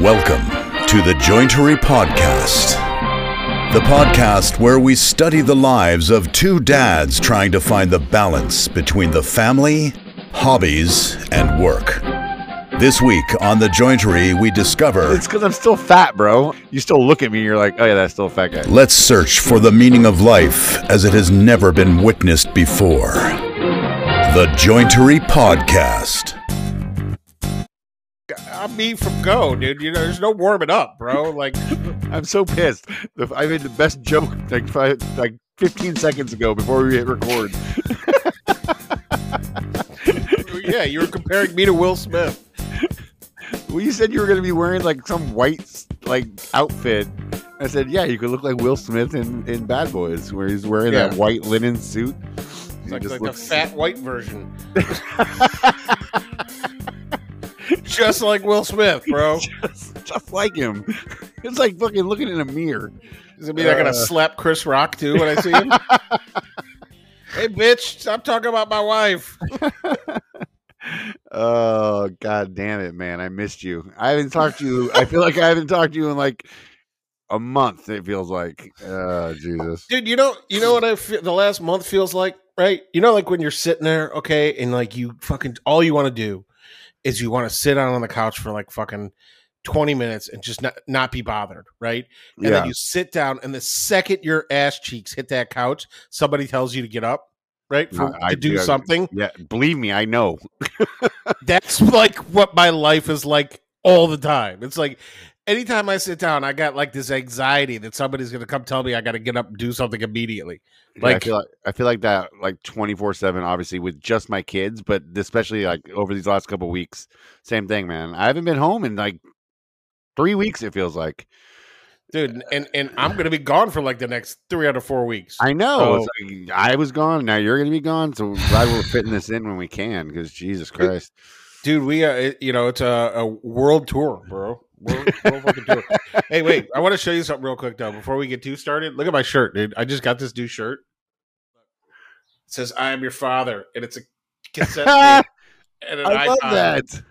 Welcome to the Jointery Podcast, the podcast where we study the lives of two dads trying to find the balance between the family, hobbies, and work. This week on the Jointery, we discover It's because I'm still fat, bro. You still look at me, and you're like, oh yeah, that's still a fat guy. let's search for the meaning of life as it has never been witnessed before. The Jointery Podcast. I'm me from go, dude. You know, there's no warming up, bro. Like, I'm so pissed. The- I made the best joke like five, like 15 seconds ago before we hit record. yeah, you were comparing me to Will Smith. Well, you said you were going to be wearing like some white like outfit. I said, yeah, you could look like Will Smith in, in Bad Boys, where he's wearing Yeah. that white linen suit. It's like, just like looks- the fat white version. Just like Will Smith, bro. just, just like him. It's like fucking looking in a mirror. Does it mean I'm gonna Uh. slap Chris Rock too when I see him? hey, bitch, stop talking about my wife. Oh god damn it, man! I missed you. I haven't talked to you. I feel like I haven't talked to you in like a month. It feels like. Oh Jesus. dude you know you know what i feel the last month feels like right you know like when you're sitting there okay and like you fucking all you want to do is you want to sit down on the couch for like fucking 20 minutes and just not, not be bothered right and Yeah. then you sit down and the second your ass cheeks hit that couch somebody tells you to get up right for, No, I to do do- something Yeah. Believe me, I know. that's like what my life is like all the time it's like anytime i sit down i got like this anxiety that somebody's gonna come tell me i gotta get up and do something immediately Like I feel like I feel like that like twenty four seven. Obviously with just my kids, but especially like over these last couple weeks, same thing, man. I haven't been home in like three weeks. It feels like. dude and and i'm gonna be gone for like the next three out of four weeks I know. It's like, I was gone. Now you're going to be gone. So glad we're fitting this in when we can. Because Jesus Christ. dude we uh you know it's a, a world tour bro world, world fucking tour hey wait i want to show you something real quick though before we get too started look at my shirt dude i just got this new shirt it says i am your father and it's a cassette tape and an I love that.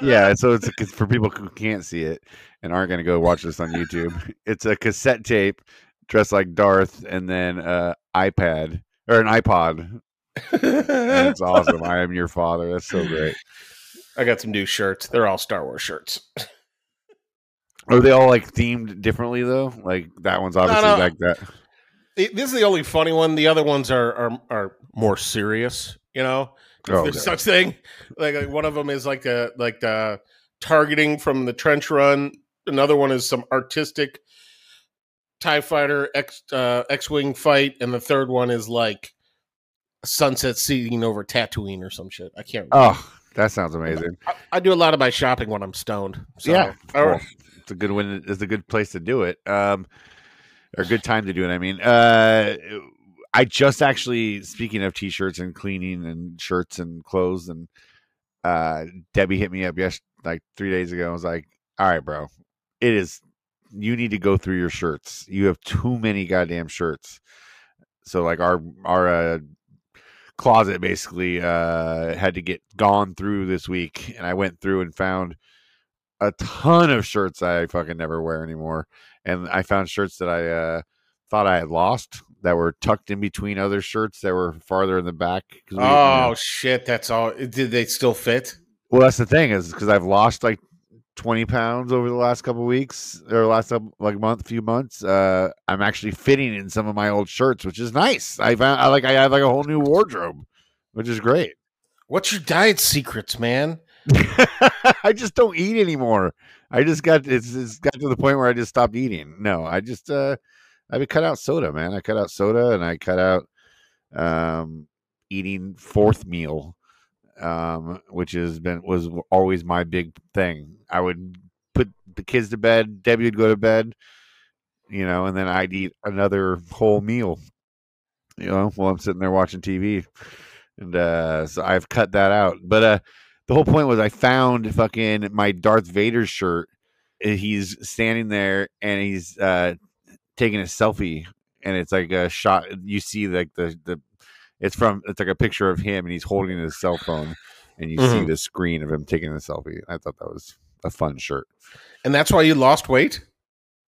Yeah, so it's, for people who can't see it and aren't going to go watch this on YouTube. It's a cassette tape dressed like Darth, and then uh iPad or an iPod. That's awesome. I am your father. That's so great. I got some new shirts they're all star wars shirts Are they all like themed differently though? Like that one's obviously no. like that. It- this is the only funny one the other ones are are, are more serious you know if Oh, there's okay. such thing. Like, like one of them is like the like the targeting from the trench run. Another one is some artistic Tie Fighter X uh, X Wing fight, and the third one is like a sunset scene over Tatooine or some shit. I can't. Remember. Oh, that sounds amazing. I, I do a lot of my shopping when I'm stoned. So, yeah, well, it's a good one. It's a good place to do it. Um, or a good time to do it. I mean, uh, I just actually speaking of t-shirts and cleaning and shirts and clothes and uh, Debbie hit me up yes like three days ago. I was like, all right, bro, it is. You need to go through your shirts. You have too many goddamn shirts. So like our our uh, closet basically uh, had to get gone through this week, and I went through and found a ton of shirts I fucking never wear anymore. And I found shirts that I uh, thought I had lost that were tucked in between other shirts that were farther in the back. we- you Oh know- shit! That's all. Did they still fit? well, that's the thing is because I've lost like 20 pounds over the last couple weeks or last like month, few months. Uh, I'm actually fitting in some of my old shirts, which is nice. I found I like I have like a whole new wardrobe, which is great. What's your diet secrets, man? I just don't eat anymore. I just got it's, it's got to the point where I just stopped eating. No, I just uh i've cut out soda, man. I cut out soda and I cut out um eating fourth meal. Um which has been was always my big thing. I would put the kids to bed, Debbie would go to bed, you know, and then I'd eat another whole meal. You know, while I'm sitting there watching TV. And uh so I've cut that out. But uh the whole point was I found fucking my Darth Vader shirt. He's standing there and he's uh taking a selfie and it's like a shot you see like the the it's from it's like a picture of him and he's holding his cell phone and you see Mhm. the screen of him taking the selfie. I thought that was a fun shirt. And that's why you lost weight?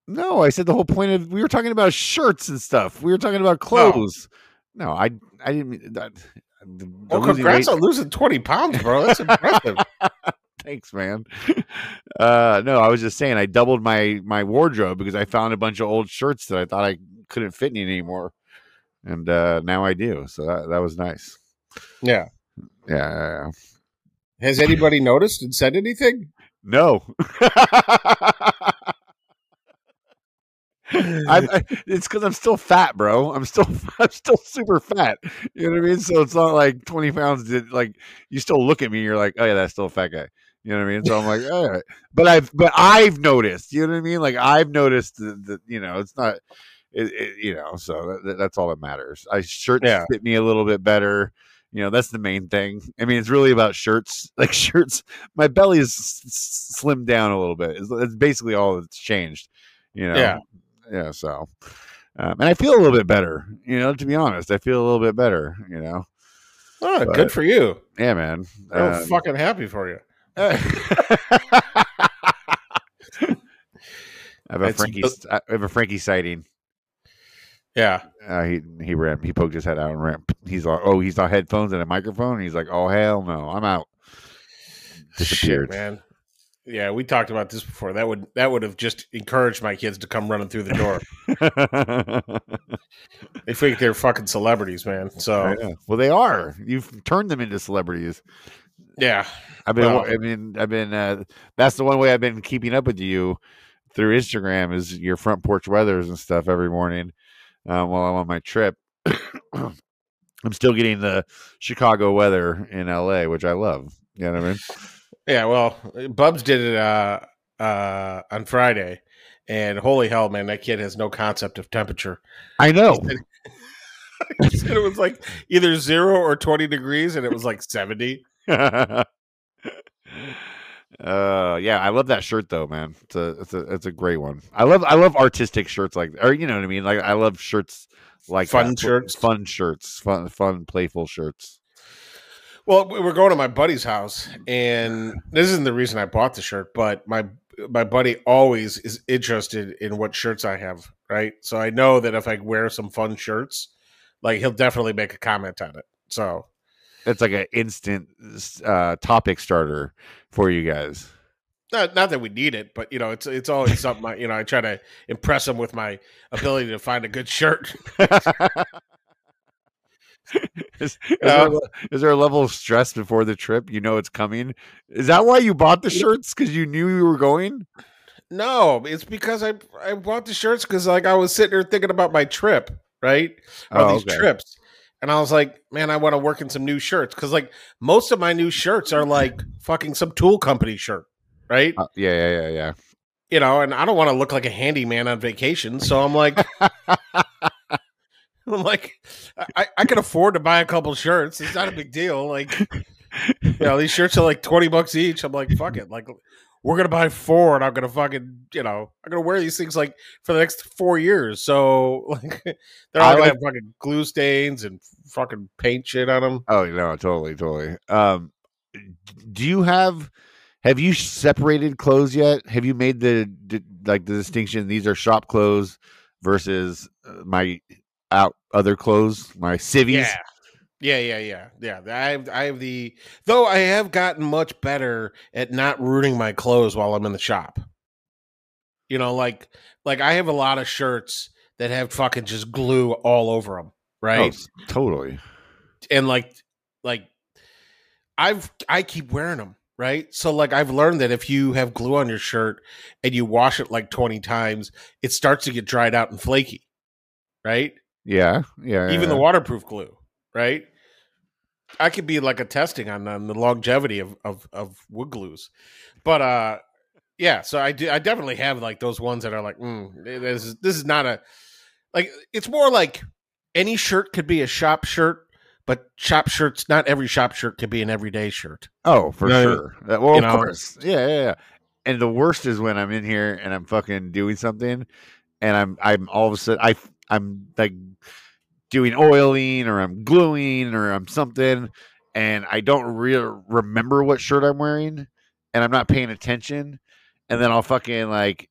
No, I said the whole point of we were talking about shirts and stuff. We were talking about clothes. No, I I didn't mean that. the- the Well, congrats weight- on losing 20 pounds, bro. That's impressive. Thanks, man. Uh, no, I was just saying I doubled my my wardrobe because I found a bunch of old shirts that I thought I couldn't fit in anymore, and uh, now I do. So that that was nice. yeah. Yeah. Has anybody noticed and said anything? no. I, I, it's because I'm still fat, bro. I'm still I'm still super fat. You know what I mean? So it's not like 20 pounds. Did, like you still look at me, you're like, oh yeah, that's still a fat guy. You know what I mean? So I'm like, all right. But I've but I've noticed. You know what I mean? Like I've noticed that, that you know it's not. It, it, you know, so that, that's all that matters. I shirts Yeah. fit me a little bit better. You know, that's the main thing. I mean, it's really about shirts. Like shirts, my belly is s- slimmed down a little bit. It's, it's basically all that's changed. You know, Yeah. yeah. So, um, and I feel a little bit better. You know, to be honest, I feel a little bit better. You know, Oh, But- good for you. yeah, man. I'm Um, fucking happy for you. I have a It's- Frankie. I have a Frankie sighting. Yeah. Uh, he he ran. He poked his head out and ran. He's like, oh, he saw headphones and a microphone. he's like, oh hell no, I'm out. Disappeared. Shit, man. Yeah, we talked about this before. That would that would have just encouraged my kids to come running through the door. they think they're fucking celebrities, man. So. Well, they are. You've turned them into celebrities. yeah, I've been. Well- I mean, I've been. Uh, that's the one way I've been keeping up with you through Instagram is your front porch weathers and stuff every morning um, while I'm on my trip. I'm still getting the Chicago weather in LA, which I love. You know what I mean? yeah. Well, Bubs did it uh, uh, on Friday, and holy hell, man, that kid has no concept of temperature. I know. He said it was like either zero or twenty degrees, and it was like seventy. uh, yeah, I love that shirt though, man. It's a it's a it's a great one. I love I love artistic shirts like, or you know what I mean. Like I love shirts like Fun that. shirts? fun shirts, fun fun playful shirts. Well, we we're going to my buddy's house, and this isn't the reason I bought the shirt, but my my buddy always is interested in what shirts I have, right? So I know that if I wear some fun shirts, like he'll definitely make a comment on it. So It's like an instant uh, topic starter for you guys. not not that we need it, but you know, it's it's always something. I, you know, I try to impress them with my ability to find a good shirt. is, is there, a there a level of stress before the trip? You know it's coming. Is that why you bought the shirts? Because you knew you were going? No, it's because I I bought the shirts because like I was sitting there thinking about my trip, right? Oh, these okay. trips. And I was like, man, I want to work in some new shirts. Cause like most of my new shirts are like fucking some tool company shirt, right? Uh, yeah, yeah, yeah, yeah. You know, and I don't want to look like a handyman on vacation. So I'm like, I'm like, I, I can afford to buy a couple shirts. It's not a big deal. Like, you know, these shirts are like 20 bucks each. I'm like, fuck it. Like, we're going to buy four and I'm going to fucking, you know, I'm going to wear these things like for the next four years. So, like, they're I all going like- to have fucking glue stains and fucking paint shit on them. Oh no, totally, totally. Um, do you have have you separated clothes yet? Have you made the, like the distinction? These are shop clothes versus uh, my out other clothes, my civvies. Yeah. Yeah, yeah, yeah, yeah. I have, I have the though I have gotten much better at not ruining my clothes while I'm in the shop. You know, like like I have a lot of shirts that have fucking just glue all over them, Oh, right? s- totally. And like like I've I keep wearing them, right? So like I've learned that if you have glue on your shirt and you wash it like 20 times, it starts to get dried out and flaky. Right? Yeah, yeah. even the waterproof glue, right? I could be like a testing on, on the longevity of, of of wood glues, but uh, yeah. So I do. I definitely have like those ones that are like, mm, this is this is not a like. It's more like any shirt could be a shop shirt, but shop shirts. Not every shop shirt could be an everyday shirt. Oh, for No, sure. Uh, well, of know. course. Yeah, yeah, yeah. And the worst is when I'm in here and I'm fucking doing something, and I'm I'm all of a sudden I I'm like doing oiling or I'm gluing or I'm something, and I don't really remember what shirt I'm wearing, and I'm not paying attention, and then I'll fucking like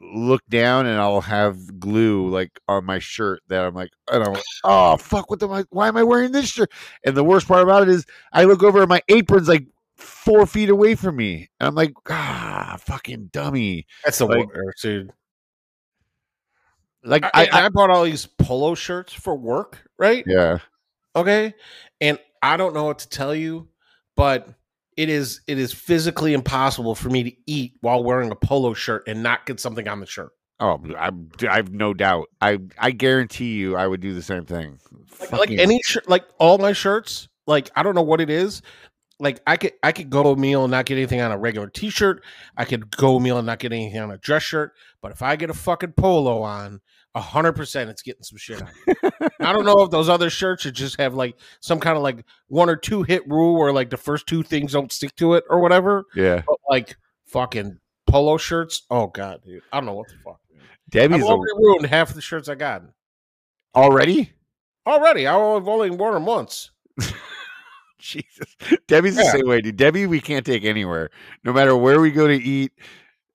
look down and I'll have glue like on my shirt that I'm like, and I'm like, oh fuck, what I? Why am I wearing this shirt? And the worst part about it is, I look over and my apron's like four feet away from me, and I'm like, ah, fucking dummy. That's the Like- worst, dude. Like I, I, I bought all these polo shirts for work, right? yeah, Okay. And I don't know what to tell you, but it is it is physically impossible for me to eat while wearing a polo shirt and not get something on the shirt. oh, I, I have no doubt. I, I guarantee you, I would do the same thing. Like, like any shirt, like all my shirts, like I don't know what it is. Like I could I could go a meal and not get anything on a regular t-shirt. I could go a meal and not get anything on a dress shirt. But if I get a fucking polo on, hundred percent it's getting some shit on. I don't know if those other shirts should just have like some kind of like one or two hit rule where like the first two things don't stick to it or whatever. yeah, But like fucking polo shirts. Oh god, dude. I don't know what the fuck. dude. I've Debbie's a, already ruined half the shirts I got. already. Already. I've only worn them once. Jesus, Debbie's the same way, dude. Debbie, we can't take anywhere, no matter where we go to eat,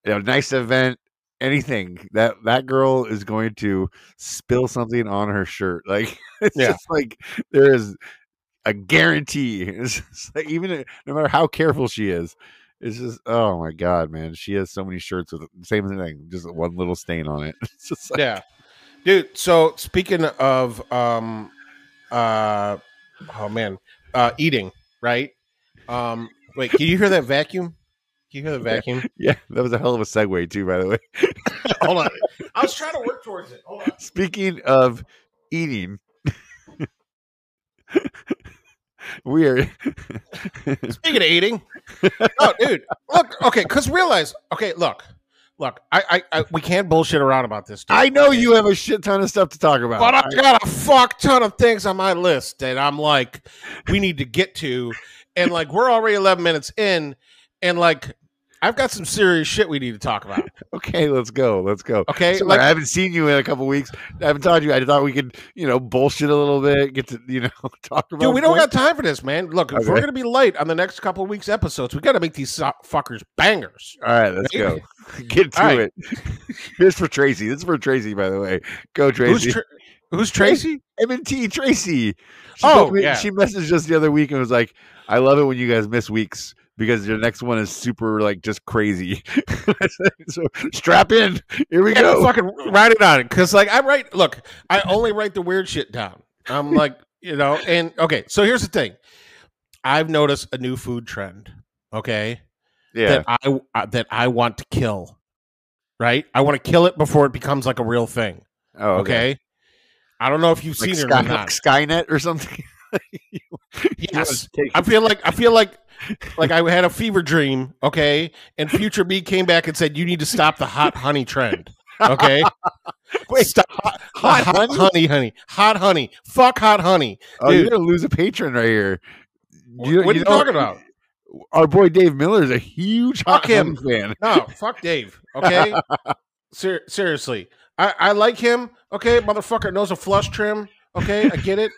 a nice event, anything. That that girl is going to spill something on her shirt. Like it's Yeah. just like there is a guarantee. Like even no matter how careful she is, it's just oh my god, man. She has so many shirts with the same thing, just one little stain on it. Like, yeah dude so speaking of um uh oh man uh eating right um wait can you hear that vacuum you hear the vacuum yeah, that was a hell of a segue too, by the way. hold on i was trying to work towards it hold on Speaking of eating, we are. speaking of eating oh dude look okay because realize okay look look I, I i we can't bullshit around about this dude. I know you have a shit ton of stuff to talk about. But I've got a fuck ton of things on my list that I'm like, we need to get to. And like, we're already 11 minutes in. And like, I've got some serious shit we need to talk about. okay, let's go. Let's go. Okay. Like, I haven't seen you in a couple weeks. I haven't talked to you. I thought we could, you know, bullshit a little bit, get to, you know, talk about. dude, we don't points. got time for this, man. Look, if we're going to be late on the next couple of weeks' episodes, we got to make these fuckers bangers. All right, let's go. Get to right. it. Here's for Tracy. This is for Tracy, by the way. Go, Who's, Tracy. Tra- who's Tracy? M&T Tracy. She Oh, me- yeah. She messaged us the other week and was like, I love it when you guys miss weeks because your next one is super, like, just crazy. so strap in. Here we go. fucking write it on it. Cause like I write, look, I only write the weird shit down. I'm like, you know, and okay, so here's the thing. I've noticed a new food trend. Okay. yeah. that I uh, that I want to kill. Right? I want to kill it before it becomes like a real thing. Oh, Okay. okay. I don't know if you've Like, seen Sky, it or like not. Skynet or something. You- you wanna Yes. I feel like I feel like like I had a fever dream, okay, and future me came back and said you need to stop the hot honey trend. Okay, Wait, stop hot, hot, hot honey? honey, honey, hot honey, fuck hot honey. Oh, you're gonna lose a patron right here. what are you know- talking about? Our boy Dave Miller is a huge Fuck hot him. honey fan. No, fuck Dave. Okay, Ser- seriously, I I like him. Okay, motherfucker knows a flush trim. Okay, I get it,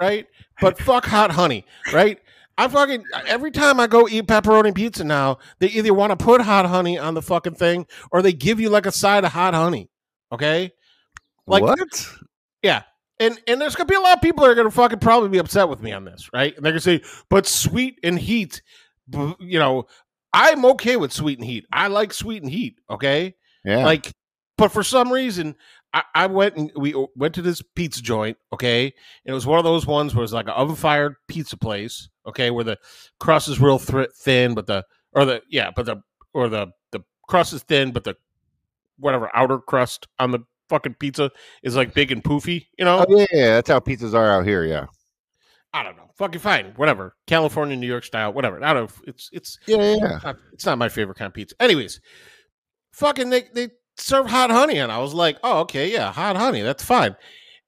right? But fuck hot honey, right? I fucking every time I go eat pepperoni pizza now, they either want to put hot honey on the fucking thing or they give you like a side of hot honey. Okay, Like- what? Yeah. And and there's gonna be a lot of people that are gonna fucking probably be upset with me on this, right? And they're gonna say, but sweet and heat, you know, I'm okay with sweet and heat. I like sweet and heat. Okay, Yeah. like, but for some reason, I, I went and we went to this pizza joint. Okay, and it was one of those ones where it's like an oven fired pizza place. Okay, where the crust is real thr thin, but the or the yeah, but the or the the crust is thin, but the whatever outer crust on the fucking pizza is like big and poofy. You know, oh yeah, yeah, that's how pizzas are out here. Yeah. I don't know. Fucking fine, whatever. California, New York style, whatever. I don't. know. It's it's Yeah, yeah, yeah. not, it's not my favorite kind of pizza. Anyways, fucking they they serve hot honey, and I was like, oh okay, yeah, hot honey, that's fine.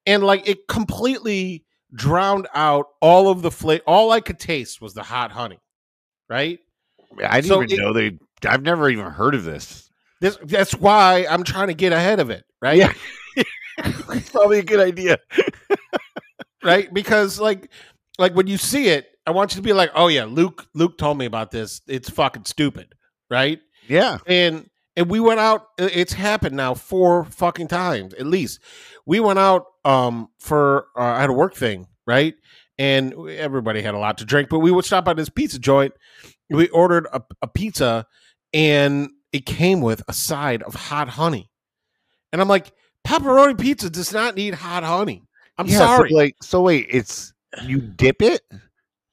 And like it completely drowned out all of the flavor. All I could taste was the hot honey, right? I didn't So even it- know they. I've never even heard of this. This that's why I'm trying to get ahead of it, right? Yeah. it's probably a good idea. right? Because like like when you see it, I want you to be like, oh yeah, Luke. Luke told me about this. It's fucking stupid, right? Yeah. And and we went out. It's happened now four fucking times at least. We went out um for uh, I had a work thing, right? And everybody had a lot to drink, but we would stop at this pizza joint. We ordered a, a pizza, and it came with a side of hot honey. And I'm like, pepperoni pizza does not need hot honey. I'm Yeah, sorry. So like, so wait, it's you dip it.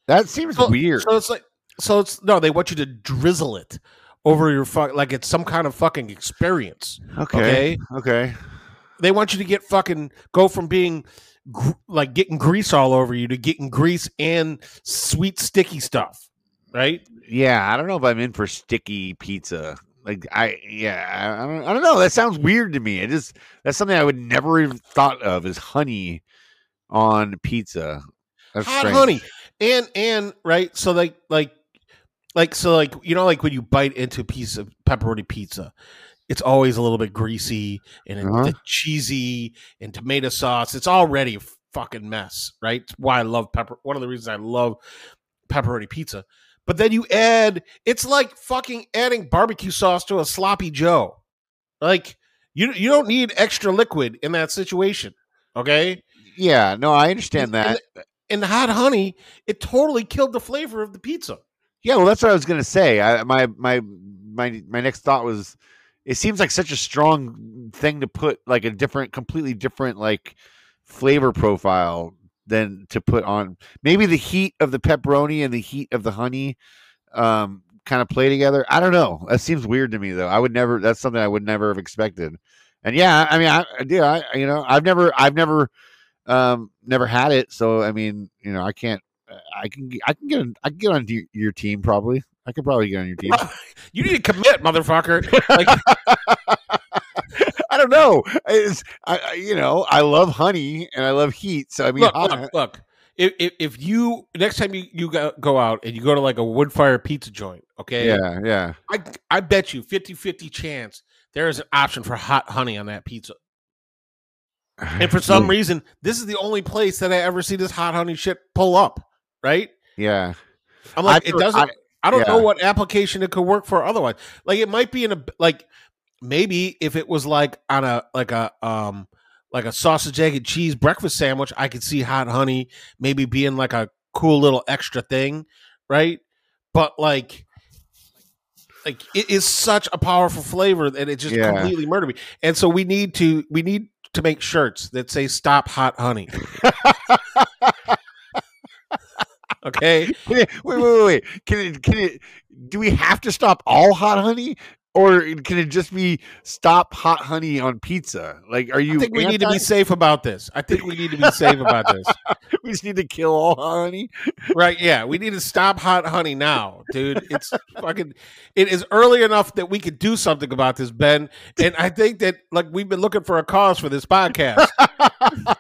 That seems So- weird. So it's like, so it's no, they want you to drizzle it over your fuck, like it's some kind of fucking experience. okay. Okay. They want you to get fucking go from being gr- like getting grease all over you to getting grease and sweet sticky stuff, right? Yeah, I don't know if I'm in for sticky pizza. Like I, yeah, I, I don't, I don't know. That sounds weird to me. It just that's something I would never have thought of is honey on pizza. That's Hot strange. honey and and right. So like like like so like you know like when you bite into a piece of pepperoni pizza. It's always a little bit greasy and Uh-huh. cheesy and tomato sauce. It's already a fucking mess, right? It's why I love pepper. One of the reasons I love pepperoni pizza. But then you add, it's like fucking adding barbecue sauce to a sloppy Joe. Like you, you don't need extra liquid in that situation. Okay, Yeah, no, I understand And- that. and the hot honey, it totally killed the flavor of the pizza. Yeah, well, that's what I was gonna say. I, my my my my next thought was, it seems like such a strong thing to put like a different, completely different like flavor profile than to put on. Maybe the heat of the pepperoni and the heat of the honey, um, kind of play together. I don't know. That seems weird to me though. I would never. That's something I would never have expected. And yeah, I mean, I yeah, I you know, I've never, I've never, um, never had it. So I mean, you know, I can't. Uh, I can I can get on, I can get on your, your team probably. I could probably get on your team. You need to commit, motherfucker. Like, I don't know. It's, I, I you know I love honey and I love heat. So I mean, look, look, look. If, if, if you next time you, you go, go out and you go to like a wood fire pizza joint, okay? yeah, yeah. I I bet you 50-50 chance there is an option for hot honey on that pizza. And for some reason, this is the only place that I ever see this hot honey shit pull up, right? yeah, I'm like, I've it doesn't. I, don't know what application it could work for otherwise. Like, it might be in a like maybe if it was like on a like a um like a sausage egg and cheese breakfast sandwich, I could see hot honey maybe being like a cool little extra thing, right? But like. Like it is such a powerful flavor that it just Yeah. completely murdered me. And so we need to we need to make shirts that say "Stop Hot Honey." okay, wait, wait, wait, wait. Can it? Can it? Do we have to stop all hot honey, or can it just be stop hot honey on pizza? Like, are you? I think we need to be safe about this. I think we need to be safe about this. we just need to kill all hot honey. Right? Yeah, we need to stop hot honey now, dude. It's fucking. It is early enough that we could do something about this, Ben. And I think that like we've been looking for a cause for this podcast.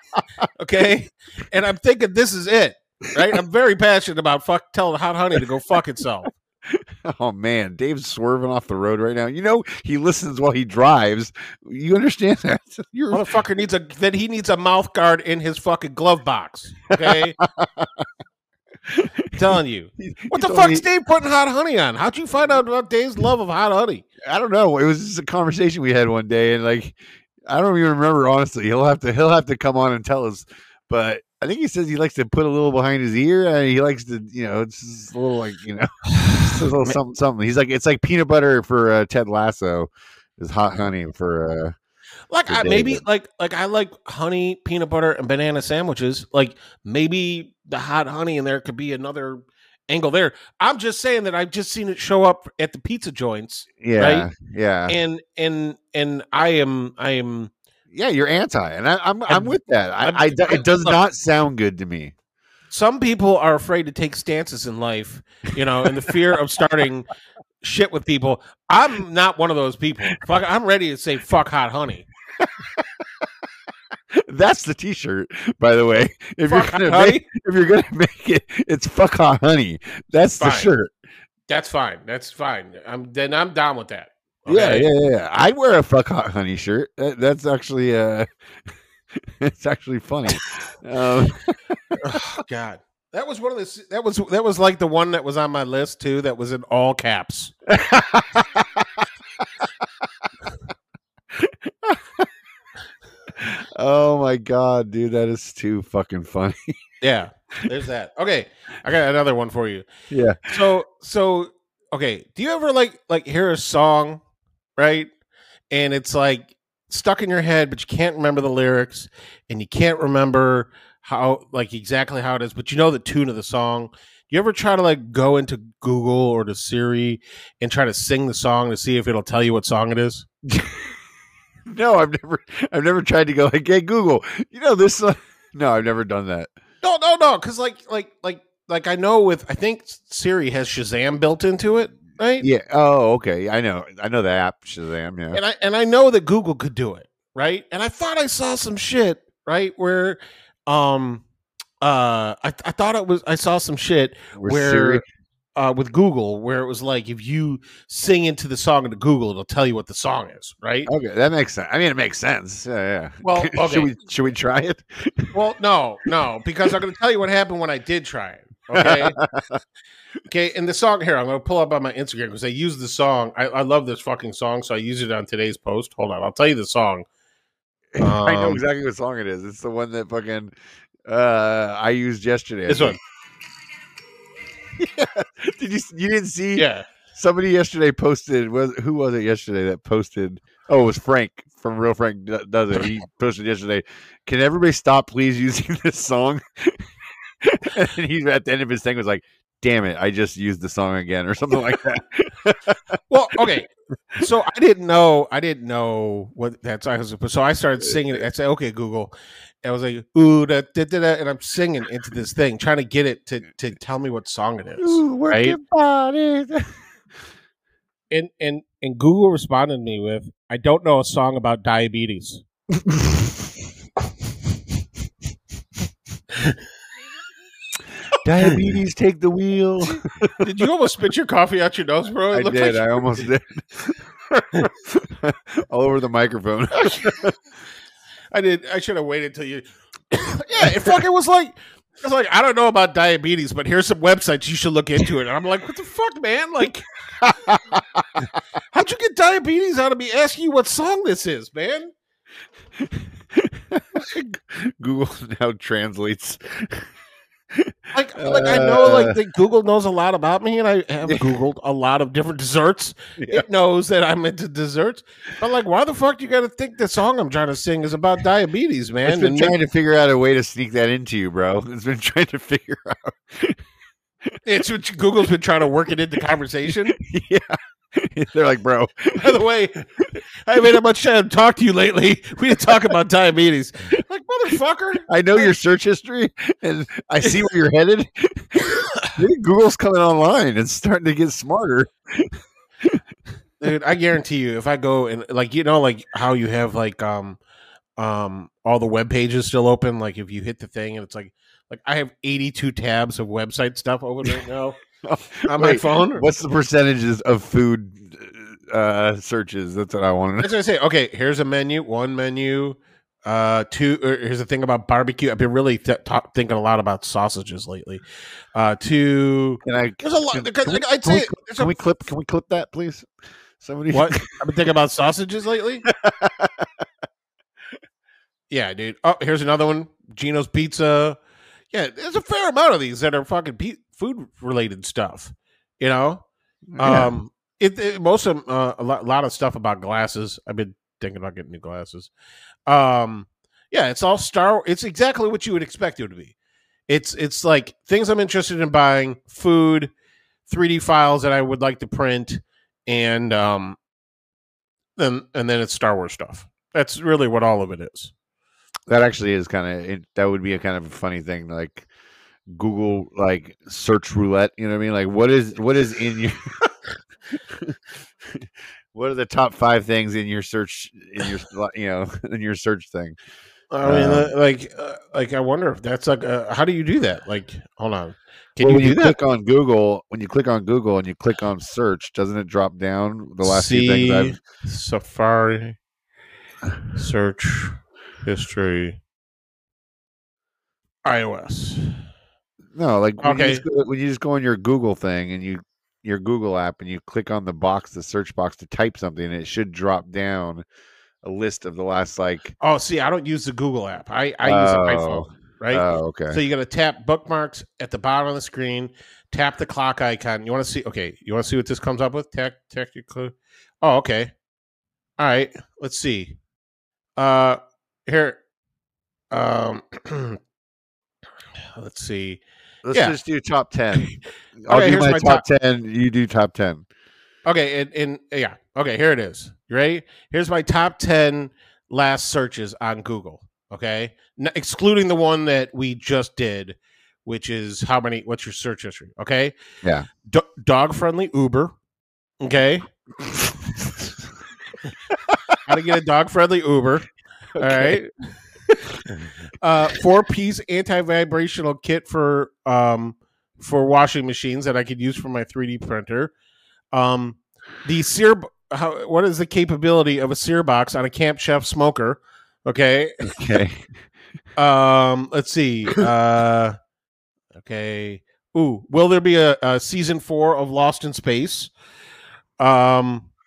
okay, and I'm thinking this is it. Right? I'm very passionate about fuck telling hot honey to go fuck itself. Oh man, Dave's swerving off the road right now. You know he listens while he drives. You understand that? You're Motherfucker needs a then he needs a mouth guard in his fucking glove box. Okay. telling you. What the fuck's only- Dave putting hot honey on? How'd you find out about Dave's love of hot honey? I don't know. It was just a conversation we had one day, and like I don't even remember honestly. He'll have to he'll have to come on and tell us. But I think he says he likes to put a little behind his ear, and he likes to you know it's a little like you know a little something something. He's like it's like peanut butter for uh, Ted Lasso is hot honey for uh Like For I, maybe like like I like honey, peanut butter, and banana sandwiches. Like maybe the hot honey in there could be another angle there. I'm just saying that I've just seen it show up at the pizza joints, yeah yeah and and and I am I am yeah. You're anti, and I, I'm I'm I'm- with that. I, I, it does not sound good to me. some people are afraid to take stances in life, you know, in the fear of starting shit with people. I'm not one of those people. Fuck, I'm ready to say fuck hot honey. That's the T-shirt, by the way. If Fuck you're gonna honey. make, if you're gonna make it, it's fuck hot honey. That's the shirt. That's fine. That's fine. I'm then I'm down with that. Yeah, Okay? yeah, yeah. I'd wear a fuck hot honey shirt. That, that's actually uh, it's actually funny. Um, Ugh, God. That was one of the. That was that was like the one that was on my list too. That was in all caps. oh my god, dude, that is too fucking funny. Yeah, there's that. Okay, I got another one for you. Yeah. So so okay, do you ever like like hear a song, right? And it's like stuck in your head, but you can't remember the lyrics, and you can't remember how like exactly how it is, but you know the tune of the song. You ever try to like go into Google or to Siri and try to sing the song to see if it'll tell you what song it is? no, I've never I've never tried to go like, hey Google, you know this song? No, I've never done that. No, no, no, because like like like like I know with I think Siri has Shazam built into it, right? Yeah. Oh, okay. I know. I know the app Shazam. Yeah. And I and I know that Google could do it, right? And I thought I saw some shit, right, where um uh I, I thought it was I saw some shit With where Siri. uh with Google where it was like if you sing into the song into Google, it'll tell you what the song is, right? Okay, that makes sense. I mean, it makes sense. Yeah, yeah. Well, okay. should we should we try it? Well, no, no, because I'm going to tell you what happened when I did try it. Okay. okay. And the song here, I'm going to pull up on my Instagram because I use the song. I, I love this fucking song. So I use it on today's post. Hold on. I'll tell you the song. I know Um, exactly what song it is. It's the one that fucking uh I used yesterday. This one. think. Did you you didn't see? Yeah. Somebody yesterday posted. Was who was it yesterday that posted? Oh, it was Frank from Real Frank Does It. He posted yesterday. Can everybody stop, please, using this song? and he at the end of his thing was like, "Damn it, I just used the song again," or something like that. Well, okay. So I didn't know. I didn't know what that song was. So I started singing it. I said, "Okay, Google." And I was like, "Ooh, da, da, da, da," and I'm singing into this thing, trying to get it to to tell me what song it is. Ooh, work right? your body. And and and Google responded to me with, "I don't know a song about diabetes." Diabetes, take the wheel. Did you almost spit your coffee out your nose, bro? It I did. like I almost did. All over the microphone. I did. I should have waited till you. yeah, it fucking was like. I was like, I don't know about diabetes, but here's some websites you should look into it. And I'm like, what the fuck, man? Like, how'd you get diabetes out of me asking you what song this is, man? Google now translates. Like, like I know, Uh. like that Google knows a lot about me, and I have Googled a lot of different desserts. Yeah. It knows that I'm into desserts, but like, why the fuck do you got to think the song I'm trying to sing is about diabetes, man? It's been And trying to figure out a way to sneak that into you, bro. It's been trying to figure out. it's what Google's been trying to work it into conversation. yeah. They're like, bro, By the way, I haven't had much time to talk to you lately. We didn't talk about diabetes. Like, motherfucker. I know your search history and I see where you're headed. Google's coming online and starting to get smarter. Dude, I guarantee you, if I go and like you know, like how you have like um um all the web pages still open, like if you hit the thing and it's like like I have 82 tabs of website stuff open right now on my Wait, phone. What's the percentages of food uh, searches? That's what I want to know. I say. Okay, here's a menu, one menu, uh, two. Or here's the thing about barbecue. I've been really th- ta- thinking a lot about sausages lately. Uh, two. Can I? There's a lot. Can, because can we, I'd can we say can a- we clip? Can we clip that, please? Somebody. What? I've been thinking about sausages lately. yeah, dude. Oh, here's another one. Gino's Pizza. Yeah, there's a fair amount of these that are fucking pe- food related stuff. You know, Yeah. um, it, it- most of uh, a lot, lot of stuff about glasses. I've been thinking about getting new glasses. Um, yeah, it's all Star. It's exactly what you would expect it to be. It's it's like things I'm interested in buying, food, 3D files that I would like to print, and um, then and then it's Star Wars stuff. That's really what all of it is. That actually is kind of that would be a kind of a funny thing, like Google like search roulette. You know what I mean? Like what is what is in your what are the top five things in your search in your you know in your search thing? I mean, Um, uh, like, uh, like I wonder if that's like, uh, how do you do that? Like, hold on, can Well, you you click on Google, when you click on Google and you click on search, doesn't it drop down the last few things I've Safari search history iOS. No, like when, Okay. you just go, when you just go on your Google thing and you your Google app and you click on the box, the search box to type something, and it should drop down a list of the last like. Oh, see, I don't use the Google app. I, I use an iPhone, Oh, right? Oh, okay. So you got to tap bookmarks at the bottom of the screen. Tap the clock icon. You want to see? Okay, you want to see what this comes up with? Tech, technical. Oh, okay. All right. Let's see. Uh, here. Um, let's see. Let's yeah. just do top ten. I'll Okay, do my, my top, ten. You do top ten. Okay, and, and yeah, okay, here it is. You ready? Here's my top ten last searches on Google. Okay, N- excluding the one that we just did, which is how many? What's your search history? Okay, Yeah. Do- dog friendly Uber. Okay, how to get a dog friendly Uber. All right. Uh, four piece anti vibrational kit for um for washing machines that I could use for my 3D printer. Um, the sear. How, what is the capability of a sear box on a Camp Chef smoker? Okay. Okay. Um, let's see. Uh, okay. Ooh, will there be a, a season four of Lost in Space? Um, That's a good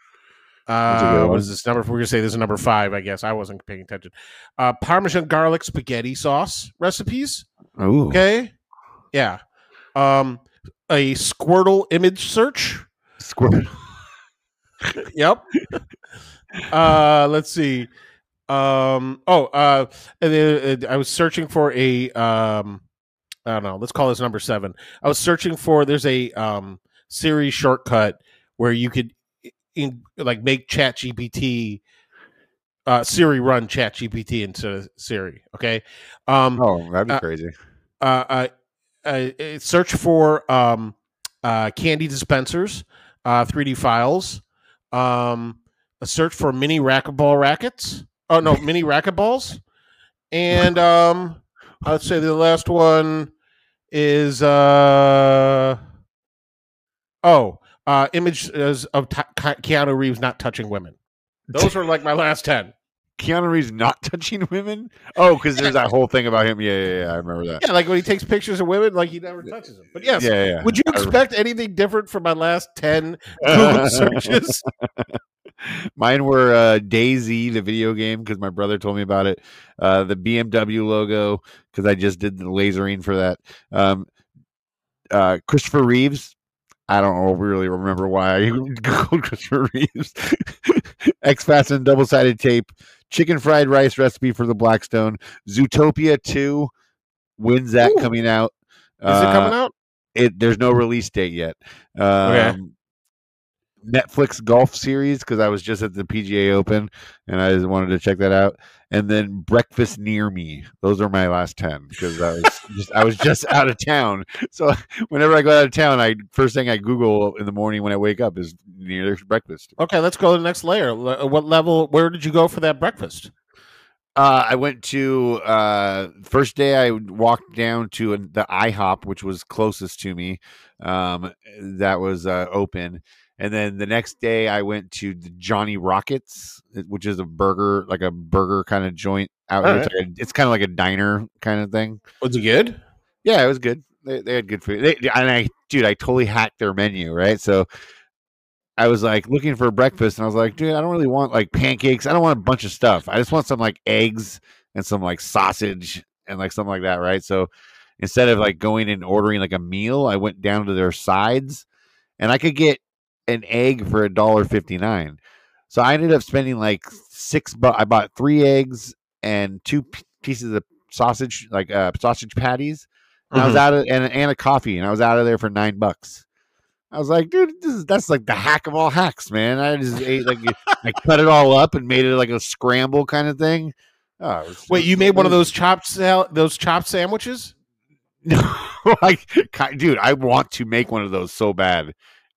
uh, what is this number? We're gonna say this is number five. I guess I wasn't paying attention. Uh, Parmesan garlic spaghetti sauce recipes. Ooh. Okay, yeah. Um, a Squirtle image search. Squirtle. Yep. uh, let's see. Um, oh, uh, and then, uh, I was searching for a um, I don't know. Let's call this number seven. I was searching for. There's a um Siri shortcut where you could in like make Chat GPT. Uh, Siri run Chat GPT of Siri. Okay. Um, Oh, that'd be Uh, crazy. uh, uh, uh, uh, search for um, uh, candy dispensers, uh, 3D files, um, a search for mini racquetball rackets. Oh no, mini racquetballs, and um, I'd say the last one is uh, oh, uh, images of t- Keanu Reeves not touching women. Those are like my last ten. Keanu Reeves not touching women. Oh, because there's that whole thing about him. Yeah, yeah, yeah. I remember that. Yeah, like when he takes pictures of women, like he never touches them. But yes, Yeah, yeah. Would you expect anything different from my last 10 Google searches? Mine were uh, Daisy, the video game, because my brother told me about it. Uh, the BMW logo, because I just did the lasering for that. Um, uh, Christopher Reeves. I don't really remember why I googled Christopher Reeves. X Fasten double sided tape, chicken fried rice recipe for the Blackstone, Zootopia 2. When's that Ooh. coming out? Is it coming out? it there's no release date yet. Um, Netflix golf series because I was just at the PGA Open and I just wanted to check that out. And then breakfast near me. Those are my last ten because I was just I was just out of town. So whenever I go out of town, I first thing I Google in the morning when I wake up is near breakfast. Okay, let's go to the next layer. What level, where did you go for that breakfast? Uh, I went to uh first day I walked down to the IHOP which was closest to me. Um that was uh open. And then the next day I went to the Johnny Rockets, which is a burger like a burger kind of joint out here. Alright. It's, like a- it's kind of like a diner kind of thing. Was it good? Yeah, it was good. They, they had good food. They, and I, dude, I totally hacked their menu, right? So I was like looking for breakfast, and I was like, dude, I don't really want like pancakes. I don't want a bunch of stuff. I just want some like eggs and some like sausage and like something like that, right? So instead of like going and ordering like a meal, I went down to their sides, and I could get an egg for a dollar fifty nine. So I ended up spending like six. Bu- I bought three eggs and two p- pieces of sausage, like uh, sausage patties. And I was Mhm. out of and, and a coffee, and I was out of there for nine bucks. I was like, dude, this is that's like the hack of all hacks, man. I just ate like I cut it all up and made it like a scramble kind of thing. Oh, was- Wait, you made one of those chopped sal- those chopped sandwiches? No, like, dude, I want to make one of those so bad.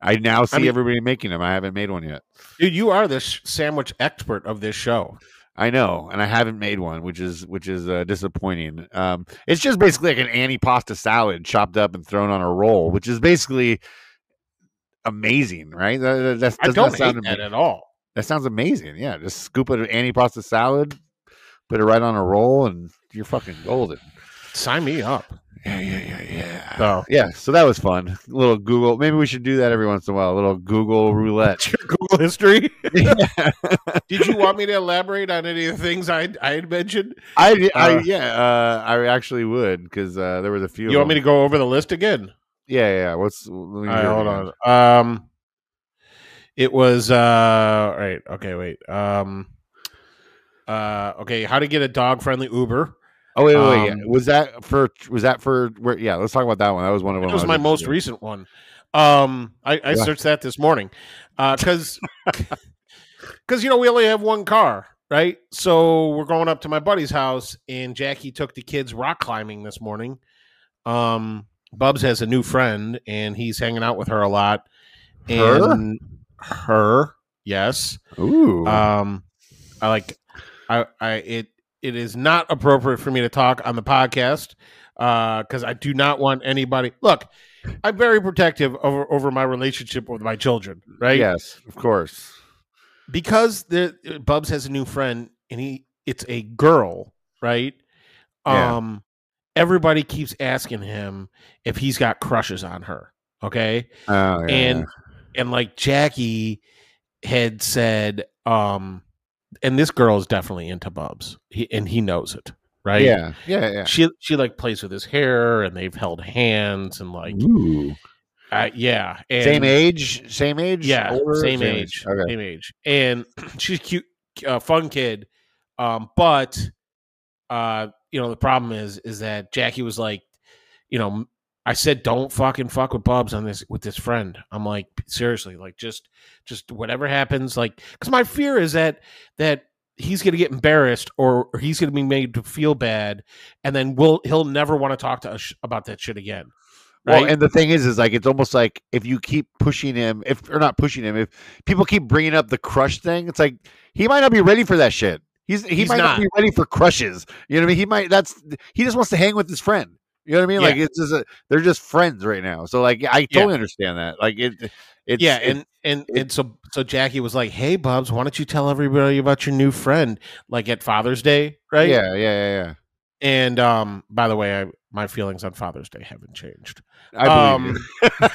I now see mean- everybody making them. I haven't made one yet. Dude, you are the sh- sandwich expert of this show. I know, and I haven't made one, which is which is uh, disappointing. Um, it's just basically like an antipasta salad chopped up and thrown on a roll, which is basically amazing, right? That, that, I doesn't don't that sound that at all. that sounds amazing. Yeah, just scoop it an antipasta salad, put it right on a roll, and you're fucking golden. Sign me up. Yeah, yeah, yeah, yeah. So Yeah, so that was fun. A little Google. Maybe we should do that every once in a while. A little Google roulette. Google history. yeah. Did you want me to elaborate on any of the things I I had mentioned? I, I, Uh, yeah, uh, I actually would because uh, there was a few. You want me to go over the list again? Yeah, yeah. What's? Let right, hold on. Um, it was uh, all right. Okay, wait. Um, uh, okay. How to get a dog friendly Uber? Oh wait, wait, wait. Um, yeah. Was that for? Was that for? Where? Yeah, let's talk about that one. That was one of them. That was my most recent one. Um, I, I Yeah. searched that this morning, uh, because because you know we only have one car, right? So we're going up to my buddy's house, and Jackie took the kids rock climbing this morning. Um, Bubs has a new friend, and he's hanging out with her a lot. Her? And her, yes. Ooh. Um, I like, I, I, it, it is not appropriate for me to talk on the podcast because I do not want anybody. Look, I'm very protective over over my relationship with my children, right? Yes, of course. Because the Bubs has a new friend and he it's a girl, right? Yeah. Um, everybody keeps asking him if he's got crushes on her. Okay Oh, yeah, and and like Jackie had said, um, and this girl is definitely into Bubs, he, and he knows it, right? yeah, yeah, yeah. She she like plays with his hair, and they've held hands, and like, uh, yeah, and, same age, same age. yeah, older? same age, Okay. same age, and she's a cute, uh, fun kid, um, but uh, you know, the problem is is that Jackie was like, you know, I said don't fucking fuck with Bubs on this with this friend. I'm like seriously, like just just whatever happens, like because my fear is that that he's gonna get embarrassed or, or he's gonna be made to feel bad, and then we'll he'll never want to talk to us about that shit again. Well, Right? and the thing is, is like it's almost like if you keep pushing him, if or not pushing him, if people keep bringing up the crush thing, it's like he might not be ready for that shit. He's he He's might not. not. be ready for crushes. You know what I mean? He might. That's he just wants to hang with his friend. You know what I mean? Yeah. Like it's just a, they're just friends right now. So like I Yeah. totally understand that. Like it. It's, yeah, it- and and and so so Jackie was like, "Hey, Bubs, why don't you tell everybody about your new friend, like at Father's Day, right?" yeah, yeah, yeah, And um, by the way, I, my feelings on Father's Day haven't changed. yeah. I Um, believe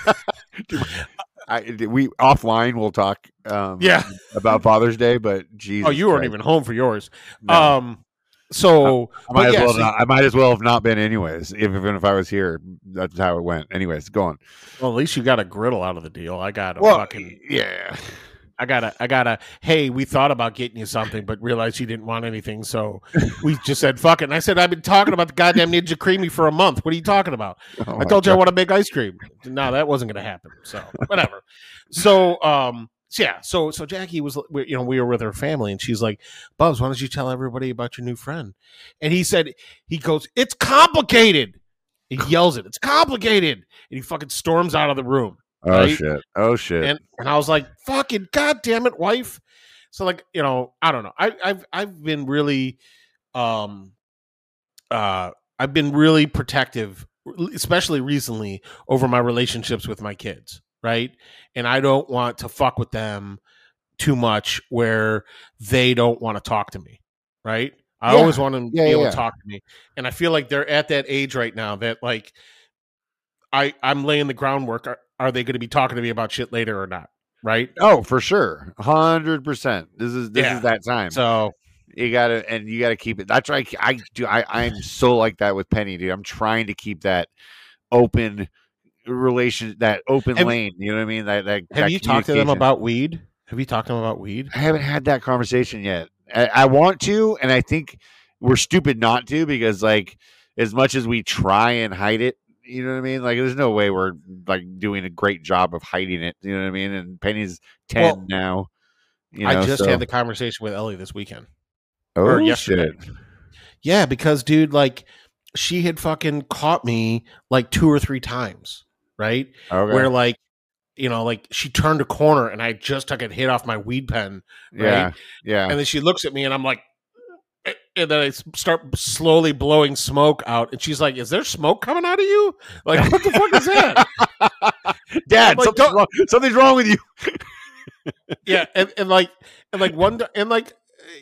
you. I, we offline we'll talk um Yeah. about Father's Day, but Jesus. Oh, you weren't even home for yours. no. Um, so I might as yeah, well so- not, I might as well have not been anyways. Even if I was here, that's how it went. Anyways, go on. well, at least you got a griddle out of the deal. I got a Well, fucking, yeah, I got a, I got a. Hey, we thought about getting you something, but realized you didn't want anything, so we just said fuck it. And I said, I've been talking about the goddamn Ninja Creami for a month. What are you talking about? Oh I my told you I want to make ice cream. No, that wasn't going to happen. So whatever. so um, so yeah. So so Jackie was, you know, we were with her family, and she's like, "Bubs, why don't you tell everybody about your new friend?" And he said, he goes, "It's complicated." He yells it. It's complicated, and he fucking storms out of the room. Oh right? shit! Oh shit! And and I was like, "Fucking goddamn it, wife!" So like, you know, I don't know. I, I've I've been really, um, uh, I've been really protective, especially recently, over my relationships with my kids, right? And I don't want to fuck with them too much where they don't want to talk to me, right? I Yeah. always want them to Yeah, be able yeah. to talk to me, and I feel like they're at that age right now that like. I, I'm laying the groundwork. Are, are they going to be talking to me about shit later or not? Right. oh, for sure, hundred percent. This is this is that time. So you gotta and you gotta keep it. That's right. I do. I I'm so like that with Penny, dude. I'm trying to keep that open relation, that open Have- lane. You know what I mean? That that. have that you talked to them about weed? Have you talked to them about weed? I haven't had that conversation yet. I, I want to, and I think we're stupid not to because, like, as much as we try and hide it, you know what I mean? Like, there's no way we're like doing a great job of hiding it. You know what I mean? And Penny's ten Well, now. You I just so- had the conversation with Ellie this weekend. oh, or yesterday. shit. Yeah, because dude, like she had fucking caught me like two or three times, right? Okay. Where like, you know, like she turned a corner and I just took a hit off my weed pen, yeah, right? yeah. and then she looks at me and I'm like, eh, and then I start slowly blowing smoke out, and she's like, "Is there smoke coming out of you? Like, what the fuck is that?" Dad, like, something's, wrong, something's wrong with you. yeah and, and like and like one and like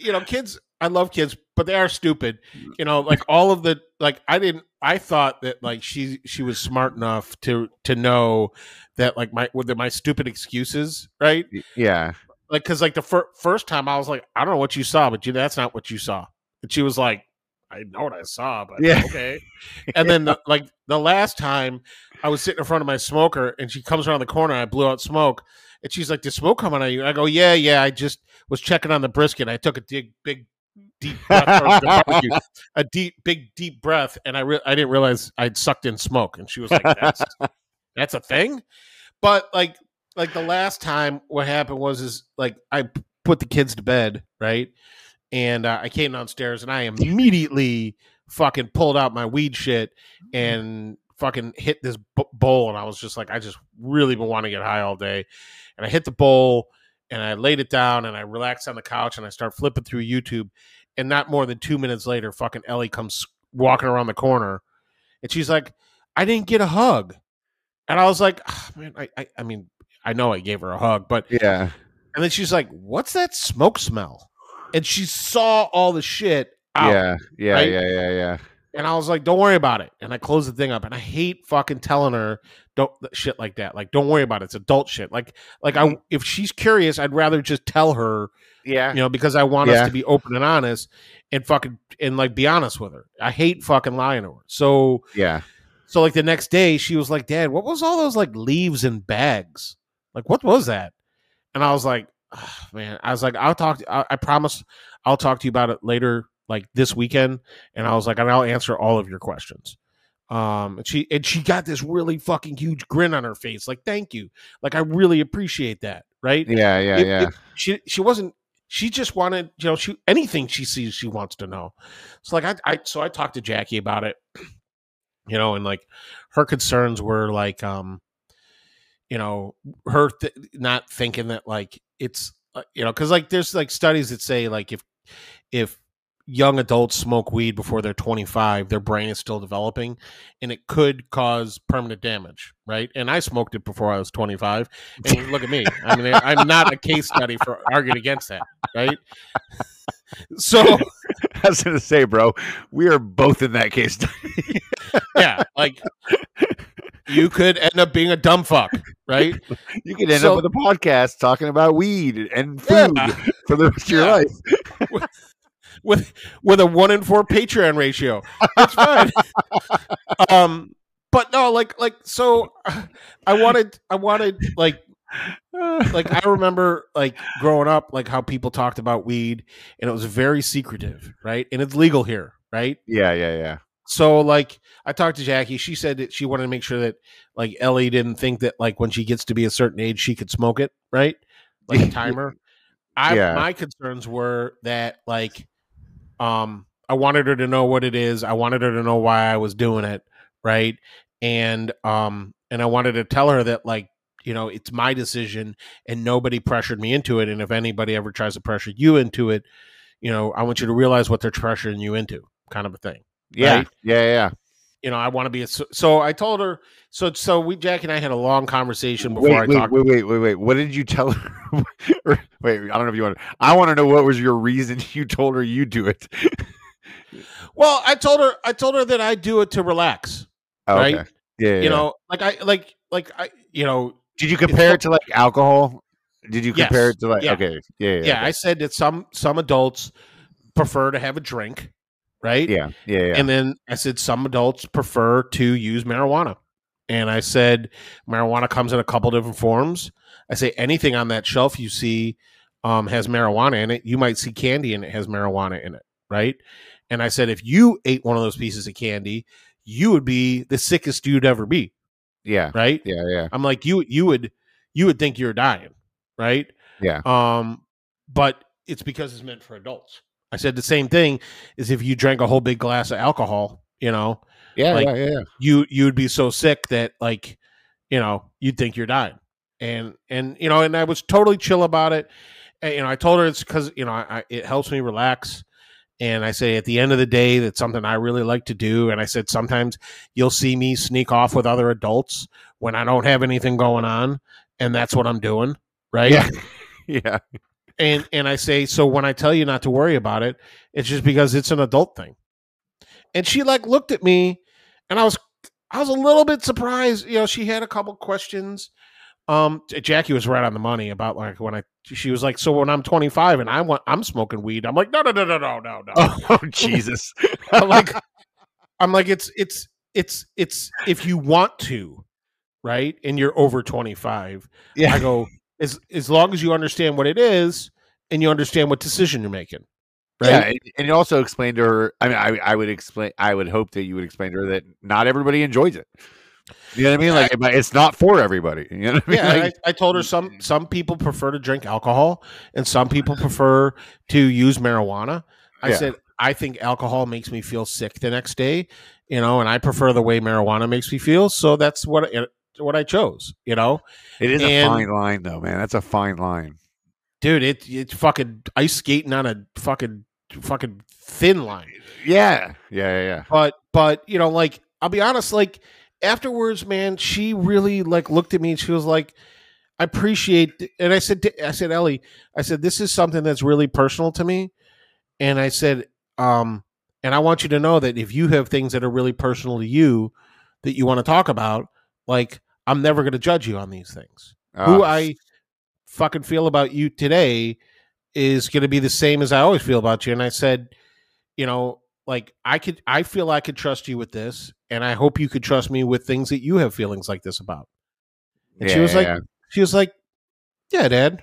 you know kids i love kids but they are stupid. You know, like all of the like I didn't I thought that like she she was smart enough to to know that like my with my stupid excuses, right? Yeah. Like cuz like the fir- first time I was like I don't know what you saw, but you that's not what you saw. And she was like I know what I saw, but Yeah. okay. And then the, like the last time I was sitting in front of my smoker and she comes around the corner I blew out smoke and she's like, "There's smoke coming out of you." I go, "Yeah, yeah. I just was checking on the brisket. I took a big, big, deep breath, barbecue, a deep, big, deep breath, and I re- I didn't realize I'd sucked in smoke." And she was like, "That's that's a thing." But like, like the last time, what happened was is like I put the kids to bed, right, and uh, I came downstairs and I immediately fucking pulled out my weed shit and fucking hit this b- bowl and I was just like I just really been wanting to get high all day and I hit the bowl and I laid it down and I relaxed on the couch and I start flipping through YouTube and not more than 2 minutes later fucking Ellie comes walking around the corner and she's like I didn't get a hug and I was like "Ah, man I, I I mean I know I gave her a hug but Yeah. and then she's like what's that smoke smell and she saw all the shit out. Yeah. Yeah. right? Yeah. Yeah. Yeah. And I was like, "Don't worry about it." And I closed the thing up. And I hate fucking telling her don't shit like that. Like, don't worry about it. It's adult shit. Like, like I if she's curious, I'd rather just tell her, Yeah. you know, because I want Yeah. us to be open and honest and fucking and like be honest with her. I hate fucking lying to her. So, Yeah. so like the next day, she was like, "Dad, what was all those like leaves and bags? Like, what was that?" And I was like, "Ah, "Man," I was like, "I'll talk. To, I, I promise, I'll talk to you about it later, like this weekend." And I was like, "And I'll answer all of your questions." Um, and she and she got this really fucking huge grin on her face, like, "Thank you, like I really appreciate that." Right? Yeah. Yeah. It- Yeah. it- she she wasn't. She just wanted, you know, she anything she sees, she wants to know. So like I, I so I talked to Jackie about it, you know, and like her concerns were like, um, you know, her th- not thinking that like it's, uh, you know, because like there's like studies that say like if if young adults smoke weed before they're 25 their brain is still developing and it could cause permanent damage right and i smoked it before i was 25 and look at me i mean i'm not a case study for arguing against that right so I was gonna say, bro, we are both in that case. yeah like you could end up being a dumb fuck right you could end So- up with a podcast talking about weed and food Yeah. for the rest of your life. With with a one in four patreon ratio it's fine um but no like like so i wanted i wanted like like I remember like growing up, like how people talked about weed, and it was very secretive, right? And it's legal here, right? yeah, yeah, yeah. So like I talked to Jackie, she said that she wanted to make sure that like Ellie didn't think that like when she gets to be a certain age she could smoke it, right? Like a timer. I Yeah. my concerns were that like um I wanted her to know what it is. I wanted her to know why I was doing it, right? And um and I wanted to tell her that like you know it's my decision and nobody pressured me into it and if anybody ever tries to pressure you into it you know i want you to realize what they're pressuring you into kind of a thing Yeah, Right? yeah, yeah. You know i want to be a so, i told her so so we jack and i had a long conversation before Wait, i wait, talked wait, wait, wait, wait. What did you tell her? Wait, I don't know if you want. To, I want to know what was your reason you told her you do it. well i told her i told her that i do it to relax Oh, Right? okay. Yeah, yeah, you know like i like like i you know Did you compare it to like alcohol? Did you Yes. compare it to like? Yeah. Okay. Yeah. Yeah. yeah, i said that some some adults prefer to have a drink right Yeah. Yeah. Yeah. And then I said some adults prefer to use marijuana. And I said marijuana comes in a couple different forms. I say anything on that shelf you see um, has marijuana in it. You might see candy and it has marijuana in it, right? And I said if you ate one of those pieces of candy, you would be the sickest you'd ever be, yeah. right? Yeah. Yeah. I'm like you you would you would think you're dying, right? Yeah. Um, but it's because it's meant for adults. I said the same thing is if you drank a whole big glass of alcohol, you know, Yeah. Like- yeah. Yeah. yeah. you you'd be so sick that like, you know, you'd think you're dying. And and you know, and I was totally chill about it. And, you know, I told her it's because you know I, I, it helps me relax. And I say at the end of the day, that's something I really like to do. And I said sometimes you'll see me sneak off with other adults when I don't have anything going on, and that's what I'm doing, right? Yeah. Yeah. And and I say, so when I tell you not to worry about it, it's just because it's an adult thing. And she like looked at me, and I was I was a little bit surprised. You know, she had a couple questions. Um, Jackie was right on the money about like when I she was like, so when I'm 25 and I want I'm smoking weed, I'm like, no, no, no, no, no, no, no. Oh Jesus! I'm like, I'm like, it's it's it's it's if you want to, right, and you're over 25. Yeah. I go as as long as you understand what it is and you understand what decision you're making. Right. Yeah, and, and you also explained to her. I mean, I, I would explain. I would hope that you would explain to her that not everybody enjoys it. You know what I mean? Like, it's not for everybody. You know what I mean? Yeah, Like, I, I told her some mm-hmm. some people prefer to drink alcohol and some people prefer to use marijuana. I Yeah. said I think alcohol makes me feel sick the next day, you know, and I prefer the way marijuana makes me feel. So that's what I- what I chose, you know, it is a fine line, though, man. That's a fine line. dude. It it's fucking ice skating on a fucking fucking thin line. Yeah, yeah, yeah, yeah. but but you know like i'll be honest like afterwards man she really like looked at me and she was like i appreciate and i said to, i said ellie i said this is something that's really personal to me and i said um and i want you to know that if you have things that are really personal to you that you want to talk about like i'm never going to judge you on these things who Oh, i fucking feel about you today is going to be the same as i always feel about you and i said you know like i could i feel i could trust you with this and i hope you could trust me with things that you have feelings like this about and she yeah, was like yeah. she was like yeah dad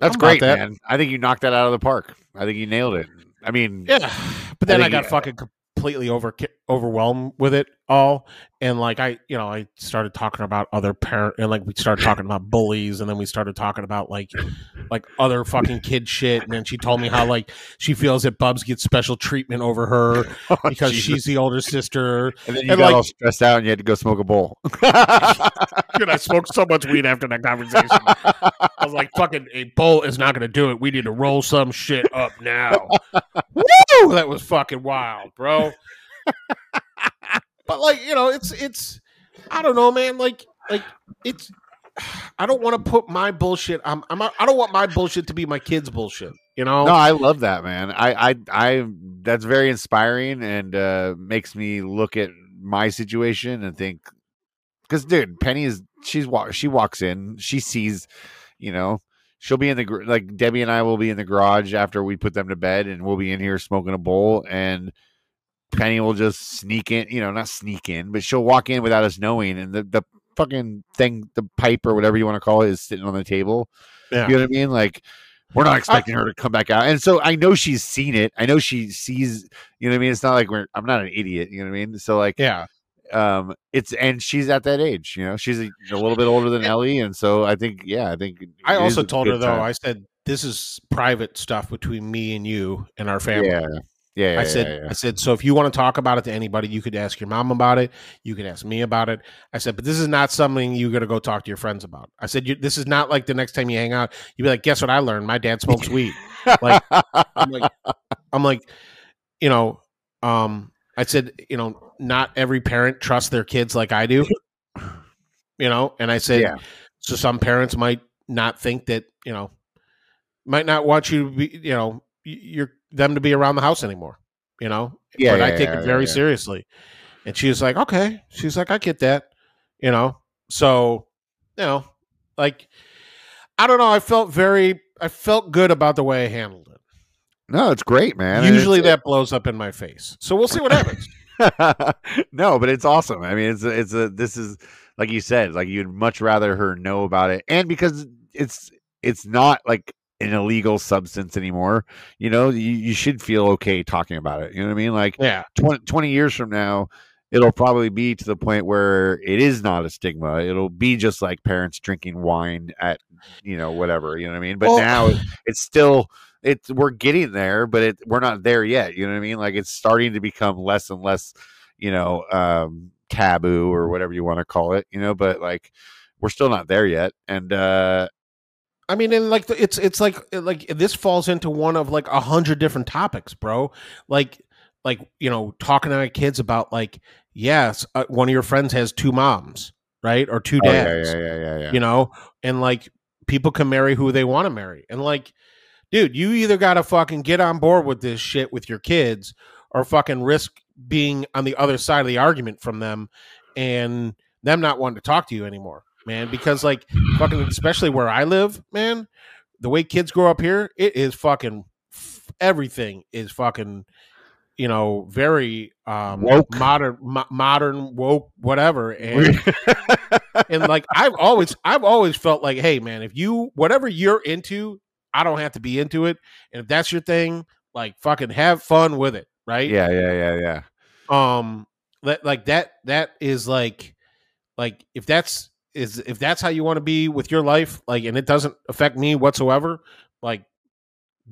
"That's I'm great, that. man. I think you knocked that out of the park. I think you nailed it. I mean, yeah but then i, think got you- fucking completely over overwhelmed with it all and like i you know i started talking about other parent and like we started talking about bullies and then we started talking about like like other fucking kid shit and then she told me how like she feels that bubs gets special treatment over her oh, because Jesus. she's the older sister And then you and, got like- all stressed out and you had to go smoke a bowl. Dude, I smoked so much weed after that conversation. I was like, fucking a bowl is not gonna do it. We need to roll some shit up now. Woo! That was fucking wild, bro. But like, you know, it's it's I don't know, man. Like like it's I don't want to put my bullshit. I'm, I'm I don't want my bullshit to be my kids' bullshit. You know? No, I love that, man. I, I, I, that's very inspiring and uh, makes me look at my situation and think, because, dude, Penny is she's wa- she walks in, she sees, you know, she'll be in the like Debbie and I will be in the garage after we put them to bed, and we'll be in here smoking a bowl, and Penny will just sneak in, you know, not sneak in, but she'll walk in without us knowing, and the the fucking thing, the pipe or whatever you want to call it, is sitting on the table. Yeah. You know what I mean? Like we're not expecting her to come back out. And so I know she's seen it. I know she sees, you know what I mean? It's not like we're I'm not an idiot, you know what I mean? So like Yeah. um it's and she's at that age, you know. She's a, a little bit older than Ellie and so I think yeah, I think I also told her though. time. I said this is private stuff between me and you and our family. yeah. Yeah, yeah, I said, yeah, yeah. I said, so if you want to talk about it to anybody, you could ask your mom about it. You could ask me about it. I said, but this is not something you're going to go talk to your friends about. I said, you, this is not like the next time you hang out, you'd be like, guess what I learned? My dad smokes weed. like- I'm like, I'm like, you know, um, I said, you know, not every parent trusts their kids like I do, you know, and I said, Yeah. so some parents might not think that, you know, might not want you to be, you know, you're them to be around the house anymore, you know, Yeah, but I take yeah, it very yeah, yeah. seriously. And she was like, okay. She's like, I get that, you know? So, you know, like, I don't know. I felt very, I felt good about the way I handled it. no, it's great, man. Usually that blows up in my face. So we'll see what happens. no, but it's awesome. I mean, it's a, it's a this is like you said, like you'd much rather her know about it, and because it's it's not like an illegal substance anymore. You know, you, you should feel okay talking about it. You know what I mean? Like yeah. 20, 20 years from now, it'll probably be to the point where it is not a stigma. It'll be just like parents drinking wine at you know whatever. You know what I mean? But Well- now it's still it's we're getting there, but it we're not there yet. You know what I mean? Like it's starting to become less and less, you know, um, taboo or whatever you want to call it. You know, but like we're still not there yet. And uh, I mean, and like it's it's like like this falls into one of like a hundred different topics, bro. Like like you know, talking to my kids about like, yes, uh, one of your friends has two moms, right, or two oh, yeah, dads, yeah, yeah, yeah, yeah. you know, and like people can marry who they want to marry, and like dude, you either got to fucking get on board with this shit with your kids or fucking risk being on the other side of the argument from them and them not wanting to talk to you anymore, man. Because like fucking, especially where I live, man, the way kids grow up here, it is fucking everything is fucking you know very um Woke. modern mo- modern woke whatever and and like I've always I've always felt like hey man if you whatever you're into I don't have to be into it and if that's your thing like fucking have fun with it right yeah, yeah, yeah, yeah. um like that that is like like if that's is if that's how you want to be with your life like and it doesn't affect me whatsoever like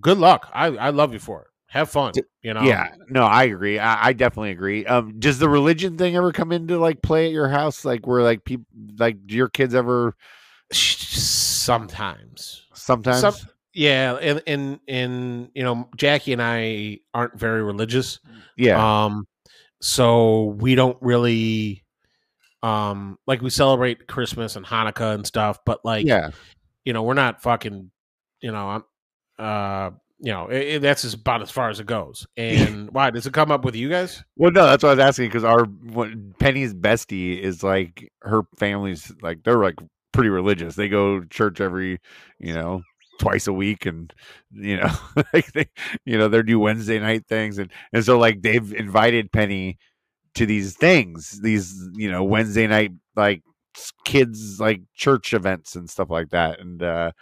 good luck i i love you for it have fun you know Yeah, no, I agree. I, I definitely agree. Um, does the religion thing ever come into like play at your house? Like, where like people like do your kids ever sometimes sometimes? Some- yeah and and and you know jackie and i aren't very religious yeah, um so we don't really um like we celebrate christmas and hanukkah and stuff but like yeah. you know, we're not fucking, you know, I'm, uh, you know, i i- that's as about as far as it goes. And why does it come up with you guys? Well, no, that's what I was asking because our what, Penny's bestie is like her family's like they're like pretty religious. They go to church every, you know, twice a week, and you know, like they, you know, they do Wednesday night things, and and so like they've invited Penny to these things, these you know Wednesday night like kids like church events and stuff like that, and uh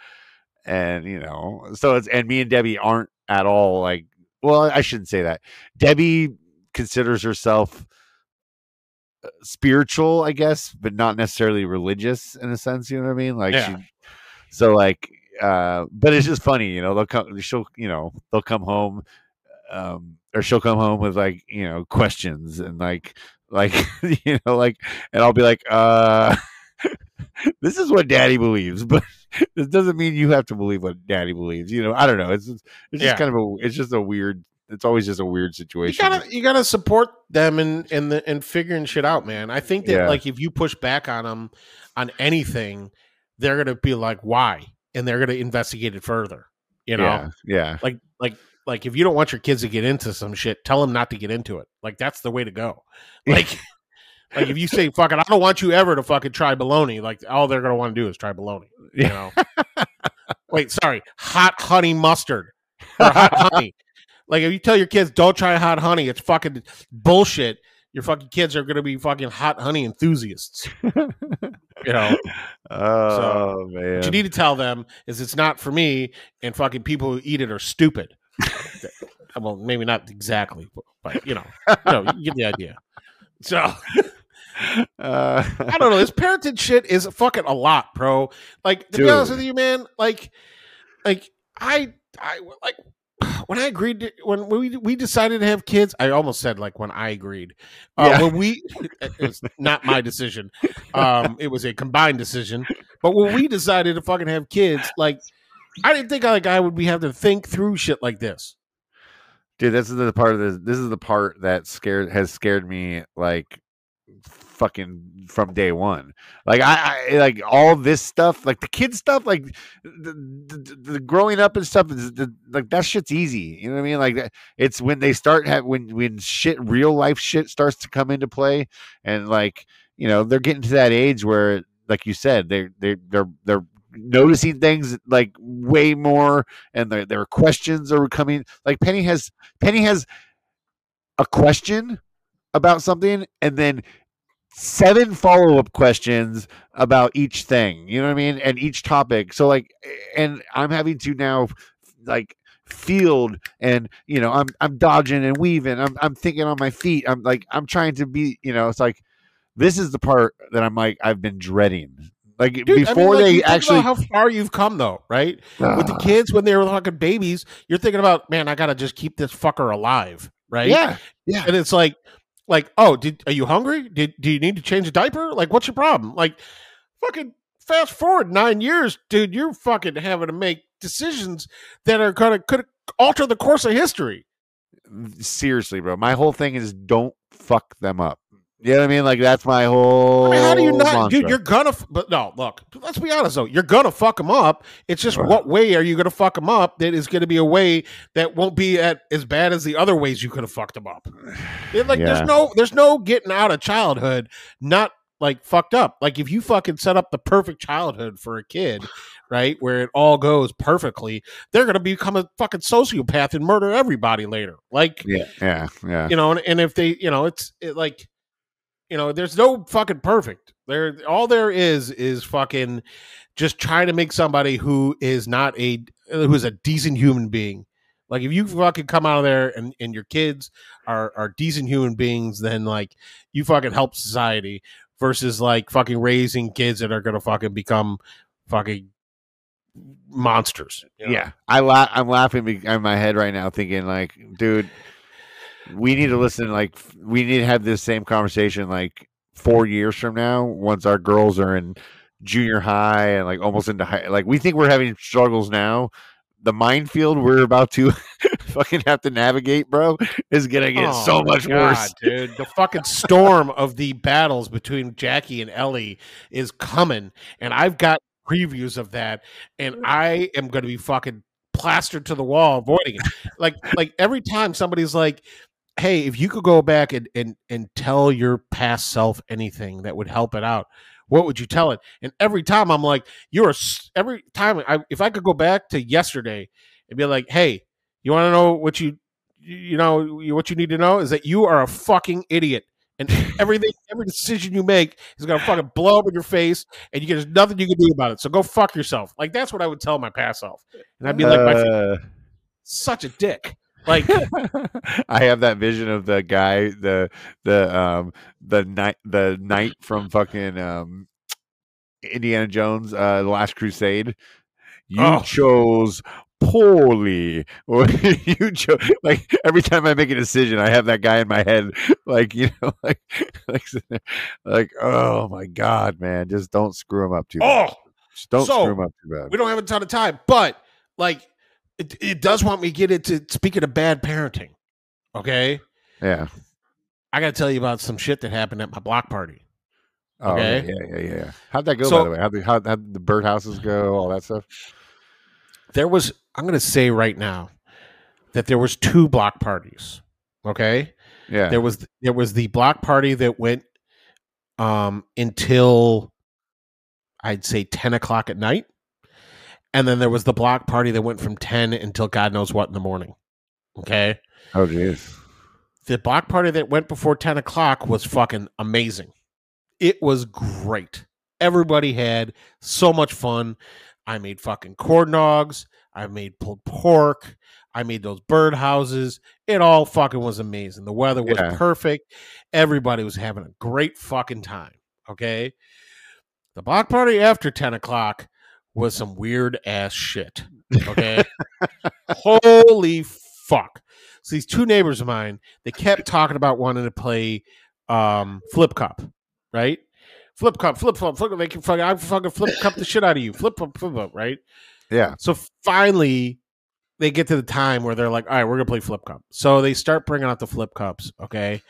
and you know, so it's and me and Debbie aren't at all like. Well, I shouldn't say that. Debbie considers herself uh, spiritual, I guess, but not necessarily religious in a sense. You know what I mean? Like, Yeah. she, so like, uh, but it's just funny, you know. They'll come, she'll, you know, they'll come home, um, or she'll come home with like, you know, questions and like, like, you know, like, and I'll be like, uh, this is what Daddy believes, but this doesn't mean you have to believe what Daddy believes. You know, I don't know. It's just, it's just Yeah. kind of a, it's just a weird. It's always just a weird situation. You gotta, you gotta support them and and the, and figuring shit out, man. I think that Yeah. like if you push back on them on anything, they're gonna be like, why, and they're gonna investigate it further. You know, yeah, yeah. like like like if you don't want your kids to get into some shit, tell them not to get into it. Like that's the way to go. Like. Like if you say fucking, I don't want you ever to fucking try baloney. Like all they're gonna want to do is try baloney. You know. Wait, sorry, hot honey mustard or hot honey. Like if you tell your kids don't try hot honey, it's fucking bullshit. Your fucking kids are gonna be fucking hot honey enthusiasts. You know. Oh man. What you need to tell them is it's not for me, and fucking people who eat it are stupid. Well, maybe not exactly, but, but you know, you know, you get the idea. So uh, I don't know. This parenting shit is fucking a lot, bro. Like to be honest with you, man. Like, like I, I like when I agreed to, when we we decided to have kids. I almost said like when I agreed. Uh, Yeah. When we, it was not my decision. Um, it was a combined decision. But when we decided to fucking have kids, like I didn't think like I would be having to think through shit like this. Dude, this is the part of this. This is the part that scared has scared me like fucking from day one. Like I, I eh, like all this stuff, like the kid stuff, like the, the, the growing up and stuff. Is the, like that shit's easy. You know what I mean? Like it's when they start have when when shit, real life shit starts to come into play, and like you know they're getting to that age where, like you said, they they they're they're noticing things like way more and their their questions are coming. Like penny has penny has a question about something and then seven follow-up questions about each thing you know what i mean and each topic. So like and i'm having to now like field and you know i'm i'm dodging and weaving. I'm i'm thinking on my feet. I'm like i'm trying to be you know it's like this is the part that i'm like i've been dreading like Dude, I mean, before like, they actually how far you've come though, right? with the ah. kids when they were fucking babies, you're thinking about, man, I gotta just keep this fucker alive, right? yeah yeah And it's like, like, oh, did are you hungry? Did do you need to change a diaper? Like, what's your problem? Like, fucking fast forward nine years, dude, you're fucking having to make decisions that are gonna could alter the course of history. seriously, bro. My whole thing is don't fuck them up. You know what I mean? Like that's my whole. I mean, how do you not, mantra. dude? You're gonna, but no, look. Let's be honest though. You're gonna fuck them up. It's just Right. what way are you gonna fuck them up? That is gonna be a way that won't be at as bad as the other ways you could have fucked them up. It, like, Yeah. there's no, there's no getting out of childhood not like fucked up. Like if you fucking set up the perfect childhood for a kid, right, where it all goes perfectly, they're gonna become a fucking sociopath and murder everybody later. Like, Yeah, yeah, yeah. you know, and, and if they, you know, it's it, like, you know, there's no fucking perfect. There, all there is is fucking just trying to make somebody who is not a who's a decent human being. Like if you fucking come out of there and, and your kids are are decent human beings, then like you fucking help society versus like fucking raising kids that are gonna fucking become fucking monsters. you know? Yeah, I la- I'm laughing in my head right now, thinking like, dude, we need to listen. Like, we need to have this same conversation like four years from now, once our girls are in junior high and like almost into high. Like, we think we're having struggles now. The minefield we're about to fucking have to navigate, bro, is gonna get Oh so much God, worse. dude. The fucking storm of the battles between Jackie and Ellie is coming, and I've got previews of that, and mm. I am going to be fucking plastered to the wall avoiding it. Like, like every time somebody's like, "Hey, if you could go back and and and tell your past self anything that would help it out." What would you tell it? And every time I'm like, you're a, every time I, if I could go back to yesterday and be like, hey, you want to know what you you know what you need to know is that you are a fucking idiot and everything every decision you make is gonna fucking blow up in your face and you there's nothing you can do about it so go fuck yourself like that's what i would tell my past self and i'd be like Uh, such a dick like I have that vision of the guy, the the um the knight the knight from fucking um Indiana Jones, uh the Last Crusade. You Oh. chose poorly. Or you chose like every time I make a decision, I have that guy in my head, like you know, like like, like oh my god, man, just don't screw him up too bad. oh Just don't so, screw him up too bad. we don't have a ton of time but like it, it does want me to get into speaking of bad parenting okay Yeah. i gotta tell you about some shit that happened at my block party Oh, yeah, Okay. yeah, yeah, yeah. How'd that go, by the way? How'd the, how, how'd the birdhouses go? All that stuff? there was i'm gonna say right now that there was two block parties okay Yeah. there was there was the block party that went um until i'd say 10 o'clock at night and then there was the block party that went from 10 until god knows what in the morning. Okay? Oh, jeez. the block party that went before 10 o'clock was fucking amazing. It was great. Everybody had so much fun. I made fucking corn dogs. I made pulled pork. I made those bird houses it all fucking was amazing. The weather was Yeah. perfect. Everybody was having a great fucking time. Okay? The block party after 10 o'clock was some weird ass shit okay holy fuck so these two neighbors of mine they kept talking about wanting to play um flip cup right flip cup flip flip flip they can fucking i fucking flip cup the shit out of you flip flip flip flip right Yeah. so finally, they get to the time where they're like, "All right, we're gonna play flip cup." So they start bringing out the flip cups, okay?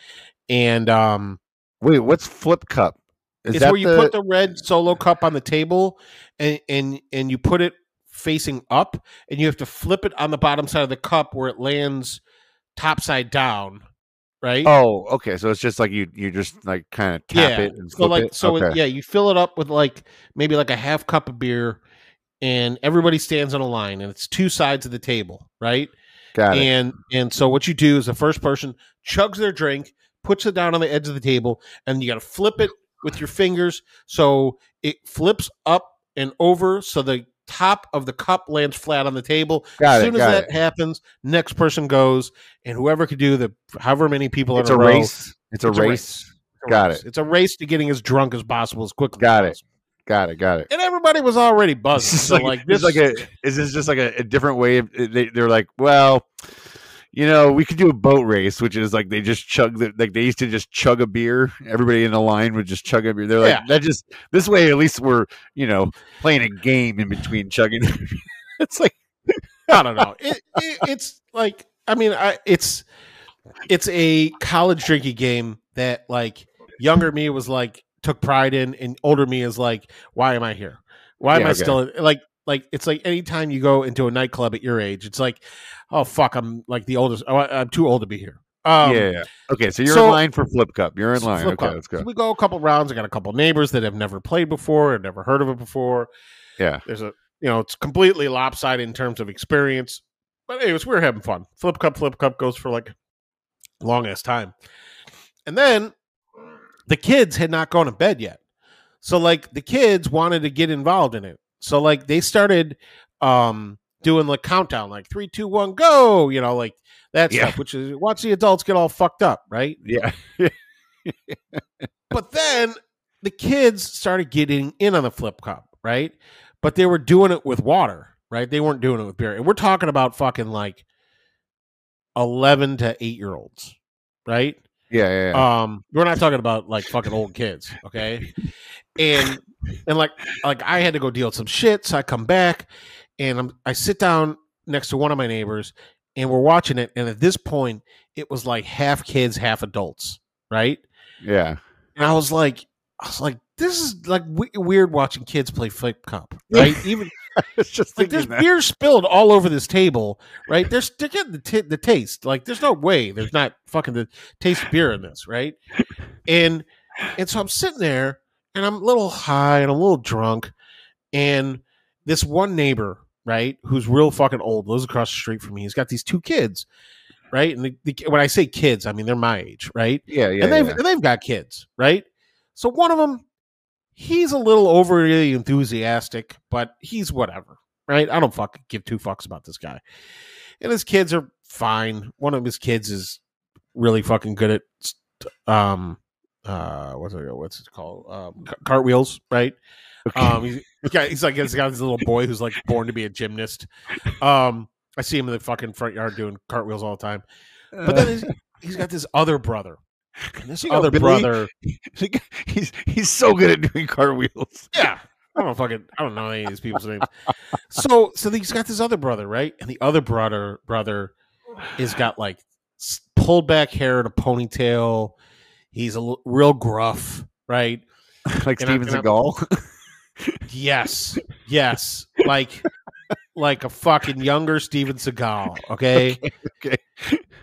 And um, Wait, what's flip cup? Is it's that where you put the red solo cup on the table, and and and you put it facing up, and you have to flip it on the bottom side of the cup where it lands top side down, right? Oh, okay. So it's just like you you just like kind of tap yeah. it and so flip like it. so it- yeah, you fill it up with like maybe like a half cup of beer, and everybody stands on a line, and it's two sides of the table, right? Got it. and and so what you do is the first person chugs their drink puts it down on the edge of the table and you got to flip it with your fingers so it flips up and over so the top of the cup lands flat on the table Got as it, soon as that it. happens next person goes and whoever could do the however many people It's in a a row, race. It's a It's a race. Got it. it's a race to getting as drunk as possible as quickly Got it. Got it. Got it. and everybody was already buzzing so like, like this this is like a is this just like a, a different way of they, they're like well you know we could do a boat race which is like they just chug the like they used to just chug a beer everybody in the line would just chug a beer they're like Yeah. that just this way at least we're you know playing a game in between chugging it's like I don't know. It, it, it's like I mean, I, it's it's a college drinking game that like younger me was like took pride in, and older me is like, why am I here? Why am Yeah, I okay. still like like it's like anytime you go into a nightclub at your age, it's like, oh fuck, I'm like the oldest. Oh, I- I'm too old to be here. Um, yeah, yeah. Okay, so you're so- in line for Flip Cup. You're in line. Okay, cup. let's go. So we go a couple rounds. I got a couple neighbors that have never played before, have never heard of it before. Yeah. There's a you know, it's completely lopsided in terms of experience. But anyways, we were having fun. Flip cup, flip cup goes for like longest time. And then the kids had not gone to bed yet. So like the kids wanted to get involved in it. So like they started um doing the countdown, like three, two, one, go, you know, like that Yeah. stuff, which is watch the adults get all fucked up, right? Yeah. But then the kids started getting in on the flip cup, right? But they were doing it with water, right? They weren't doing it with beer. And we're talking about fucking like 11 to 8 year olds, right? Yeah, yeah, yeah. Um, we're not talking about like fucking old kids, okay? And and like like I had to go deal with some shit, so I come back and I'm I sit down next to one of my neighbors and we're watching it, and at this point it was like half kids, half adults, right? yeah. And I was like, I was like, this is like w- weird watching kids play flip cup, right? Even It's just like there's that. beer spilled all over this table, right? There's they're getting the t- the taste. Like there's no way there's not fucking the taste of beer in this, right? And and so I'm sitting there and I'm a little high and I'm a little drunk, and this one neighbor, right, who's real fucking old, lives across the street from me. He's got these two kids, right? And the, the, when I say kids, I mean they're my age, right? Yeah, yeah. and they've yeah. and they've got kids, right? So one of them, he's a little overly enthusiastic, but he's whatever, right? I don't fucking give two fucks about this guy. And his kids are fine. One of his kids is really fucking good at um uh what's it what's it called um cartwheels, right? Okay. Um he's, he's got he's like he's got this little boy who's like born to be a gymnast. Um I see him in the fucking front yard doing cartwheels all the time. But then he's, he's got this other brother. And this You other brother he's he's so good at doing cartwheels. Yeah. I don't fucking I don't know any of these people's names. So so he's got this other brother, right? And the other brother brother is got like pulled back hair and a ponytail. He's a l- real gruff, right? like And Steven Seagal. Yes. Yes. Like like a fucking younger Steven Seagal, okay? okay.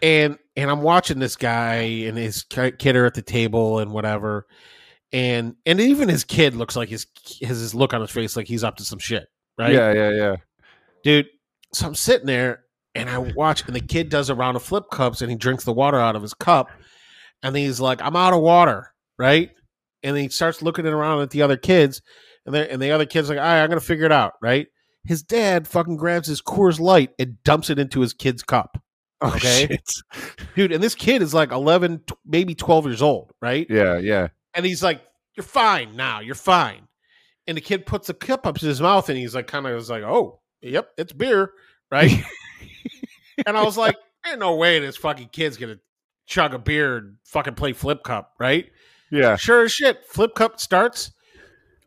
And and I'm watching this guy and his kid are at the table and whatever. And and even his kid looks like his his, his look on his face like he's up to some shit, right? Yeah, yeah, yeah. dude. So I'm sitting there and I watch, and the kid does a round of flip cups and he drinks the water out of his cup. And he's like, I'm out of water, right? And he starts looking around at the other kids, and, they and the other kid's like, all right, I'm going to figure it out, right? His dad fucking grabs his Coors Light and dumps it into his kid's cup, Oh, Okay. shit. dude. And this kid is like 11, tw- maybe 12 years old, right? Yeah, yeah. And he's like, "You're fine now. You're fine." And the kid puts the cup up to his mouth, and he's like, kind of is like, "Oh, yep, it's beer, right?" and I was like, "Ain't no way this fucking kid's gonna chug a beer and fucking play flip cup, right?" Yeah. Sure as shit, flip cup starts.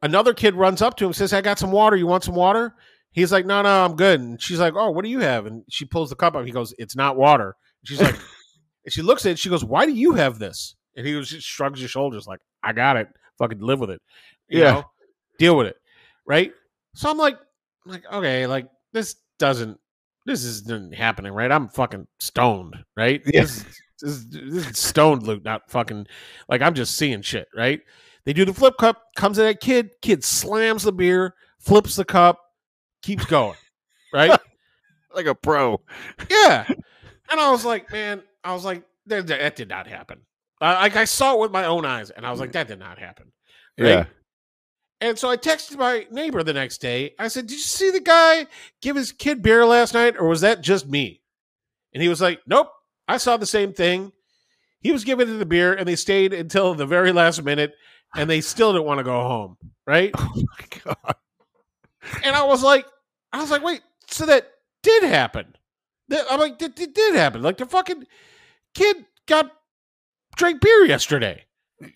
Another kid runs up to him, says, "I got some water. You want some water?" He's like, "No, no, I'm good." And she's like, "Oh, what do you have?" And she pulls the cup up. He goes, "It's not water." She's like, and she looks at it. She goes, "Why do you have this?" And he just shrugs his shoulders, like, "I got it. Fucking live with it. You Yeah. know? deal with it." Right. So I'm like, I'm like, okay, like this doesn't, this isn't happening, right? I'm fucking stoned, right? Yeah. This, is- this, this is stoned loot, not fucking like I'm just seeing shit, right? They do the flip cup, comes at that kid, kid slams the beer, flips the cup, keeps going, right? Like a pro. yeah. And I was like, man, I was like, that, that did not happen. I, like I saw it with my own eyes, and I was like, mm. that did not happen. Right? Yeah. And so I texted my neighbor the next day. I said, Did you see the guy give his kid beer last night, or was that just me? And he was like, Nope, I saw the same thing. He was giving it the beer, and they stayed until the very last minute, and they still didn't want to go home. Right. Oh my god. And I was like, I was like, wait, so that did happen. That, I'm like, it, that did happen. Like the fucking kid got drank beer yesterday.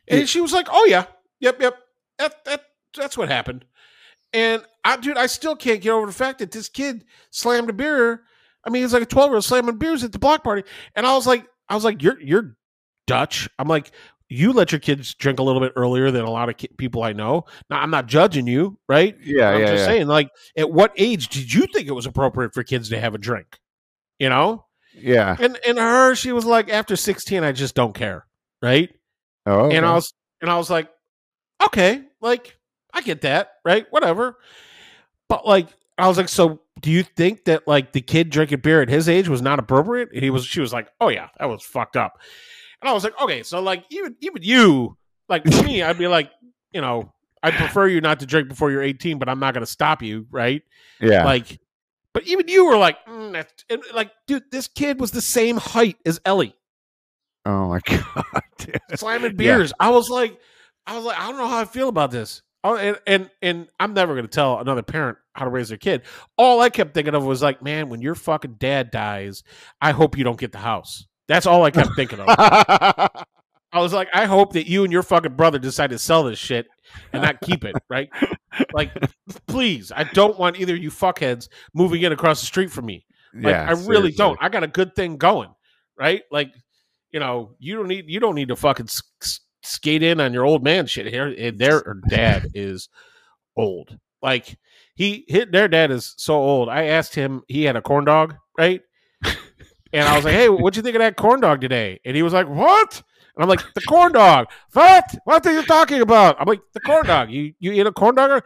And she was like, oh yeah, yep, yep. That, that, that's what happened. And I, dude, I still can't get over the fact that this kid slammed a beer. I mean, he's like a 12 year old slamming beers at the block party. And I was like, I was like, you're, you're Dutch. I'm like, you let your kids drink a little bit earlier than a lot of ki- people I know. Now, I'm not judging you, right? Yeah, I'm yeah, just yeah. saying, like, at what age did you think it was appropriate for kids to have a drink? You know, yeah. and and her, she was like, after 16, I just don't care, right? Oh, And I was and I was like, okay, like I get that, right? Whatever. But like I was like, so do you think that like the kid drinking beer at his age was not appropriate? And he was she was like, Oh yeah, that was fucked up. And I was like, okay, so like even even you, like me, I'd be like, you know, I prefer you not to drink before you're 18, but I'm not gonna stop you, right? yeah. Like, but even you were like, mm, and, like, dude, this kid was the same height as Ellie oh my god. dude. slamming Yeah. beers. I was like, I was like, I don't know how I feel about this. Oh, and and and I'm never gonna tell another parent how to raise their kid. All I kept thinking of was like, man, when your fucking dad dies, I hope you don't get the house. That's all I kept thinking of. I was like, I hope that you and your fucking brother decide to sell this shit and not keep it, right? Like, please, I don't want either of you fuckheads moving in across the street from me. Like, yeah, I really seriously. don't. I got a good thing going, right? Like, you know, you don't need you don't need to fucking skate in on your old man shit here. And their dad is old. Like he hit their dad is so old. I asked him. He had a corn dog, right? And I was like, "Hey, what'd you think of that corn dog today?" And he was like, "What?" And I'm like, "The corn dog." What? What are you talking about? I'm like, "The corn dog. You you eat a corn dog?"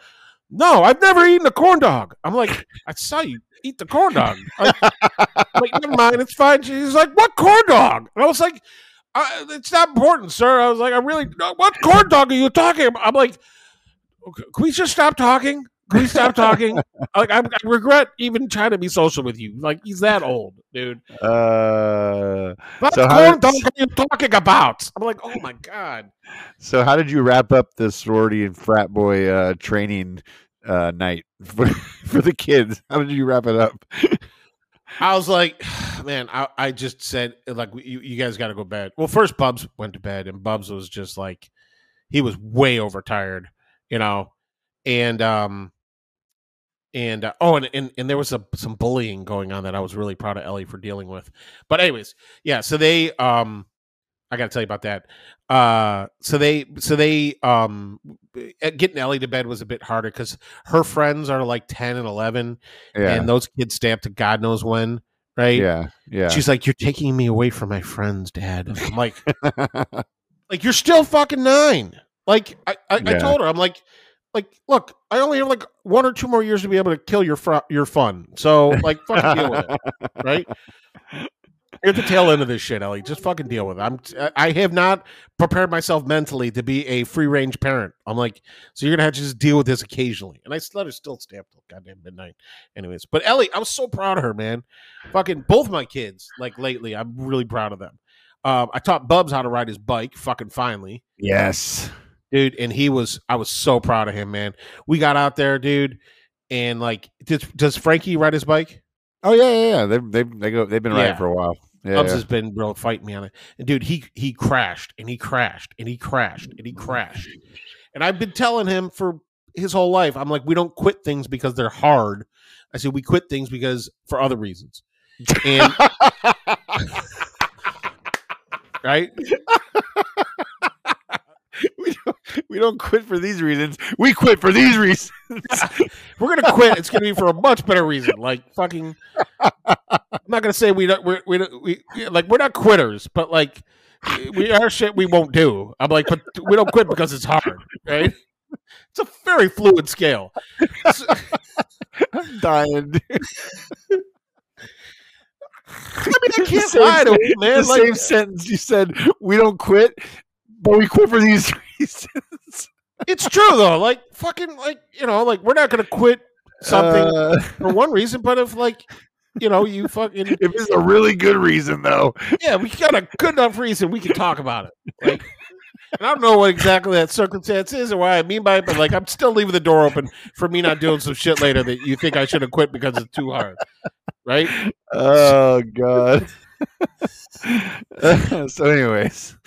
No, I've never eaten a corn dog. I'm like, I saw you eat the corn dog. I'm like, never mind, it's fine. She's like, what corn dog? And I was like, uh, it's not important, sir. I was like, I really, what corn dog are you talking about? I'm like, can we just stop talking? Can we stop talking? like, I, I regret even trying to be social with you. Like, he's that old, dude. Uh, What So how corn dog are you talking about? I'm like, oh my god. so how did you wrap up the sorority and frat boy uh, training uh, night for, for the kids? How did you wrap it up? I was like, man, I, I just said like you, you guys got to go to bed. Well, first Bubs went to bed, and Bubs was just like, he was way overtired, you know, and um, and uh, oh, and, and and there was a, some bullying going on that I was really proud of Ellie for dealing with. But anyways, yeah, so they um, I got to tell you about that. Uh, so they so they um, uh, getting Ellie to bed was a bit harder because her friends are like ten and eleven Yeah, and those kids stay up to God knows when, right? yeah, yeah. She's like, "You're taking me away from my friends, Dad." I'm like, "Like you're still fucking nine. Like I, I, I told her, I'm like, like look, I only have like one or two more years to be able to kill your fr- your fun. So like, fucking deal with it, right? You're at the tail end of this shit, Ellie. Just fucking deal with it. I'm. I have not prepared myself mentally to be a free range parent. I'm like, so you're gonna have to just deal with this occasionally. And I let her still stay up till goddamn midnight. Anyways, but Ellie, I was so proud of her, man. Fucking both my kids, like lately, I'm really proud of them. Um, I taught Bubs how to ride his bike. Fucking finally, yes. Dude. And he was, I was so proud of him, man. We got out there, dude, and like, does, does Frankie ride his bike? Oh yeah, yeah, yeah. They they they go. They've been riding Yeah. for a while. Yeah, Bubs yeah. has been real fighting me on it. And dude, he he crashed and he crashed and he crashed and he crashed. And I've been telling him for his whole life, I'm like, we don't quit things because they're hard. I said we quit things because for other reasons. And right? we don't we don't quit for these reasons. We quit for these reasons. We're gonna quit. It's gonna be for a much better reason. Like fucking. I'm not gonna say we don't. We're, we don't- we like we're not quitters, but like we are shit we won't do. I'm like, but we don't quit because it's hard, right? It's a very fluid scale. I'm dying. dude. I mean, I can't lie to you, man. the Like, same sentence you said. We don't quit, but we quit for these reasons. it's true though. Like fucking, like you know, like we're not gonna quit something Uh, for one reason, but if like. You know, you fucking if it's a really good reason, though. yeah, we got a good enough reason we can talk about it. Like, and I don't know what exactly that circumstance is or what I mean by it, but like, I'm still leaving the door open for me not doing some shit later that you think I should have quit because it's too hard, right? Oh God. so, anyways,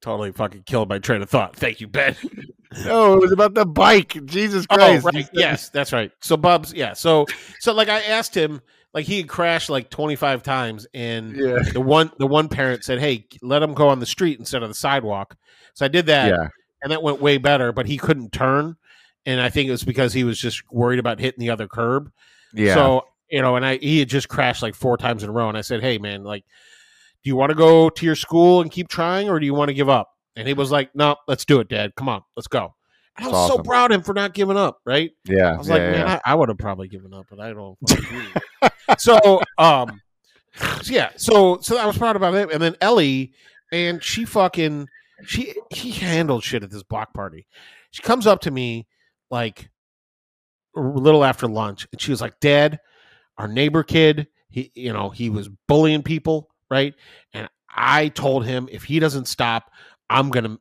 Totally fucking killed my train of thought. Thank you, Ben. no, oh, it was about the bike. Jesus Oh, Christ! You right. Yes, that's right. So Bubs, yeah. So, so like I asked him, like he had crashed like 25 times and Yeah. the one the one parent said hey let him go on the street instead of the sidewalk so i did that Yeah. and that went way better but he couldn't turn and i think it was because he was just worried about hitting the other curb Yeah. so you know and i he had just crashed like four times in a row and i said hey man like do you want to go to your school and keep trying or do you want to give up and he was like no let's do it dad come on let's go and i was That's so proud of him for not giving up right yeah. I was yeah, like, yeah. man, I, I would have probably given up, but I don't. fucking do it." so, um, so yeah, so so I was proud about it, and then Ellie, and she fucking she he handled shit at this block party. She comes up to me like a little after lunch, and she was like, "Dad, our neighbor kid, he you know he was bullying people, right? And I told him if he doesn't stop, I'm gonna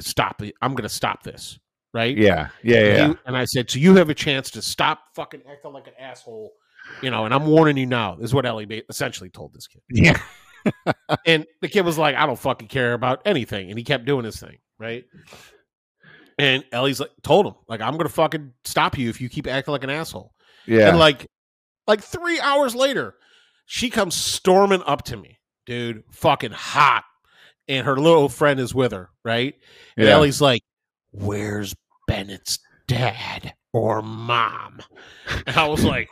stop. I'm gonna stop this." Right? yeah. Yeah. And Yeah. and I said, so you have a chance to stop fucking acting like an asshole, you know. And I'm warning you now. This is what Ellie essentially told this kid. Yeah. And the kid was like, I don't fucking care about anything, and he kept doing his thing, right? And Ellie's like, told him, like, I'm gonna fucking stop you if you keep acting like an asshole. Yeah. And like, like three hours later, she comes storming up to me, dude, fucking hot, and her little friend is with her, right? And yeah. Ellie's like, "Where's Bennett's dad or mom?" And I was like,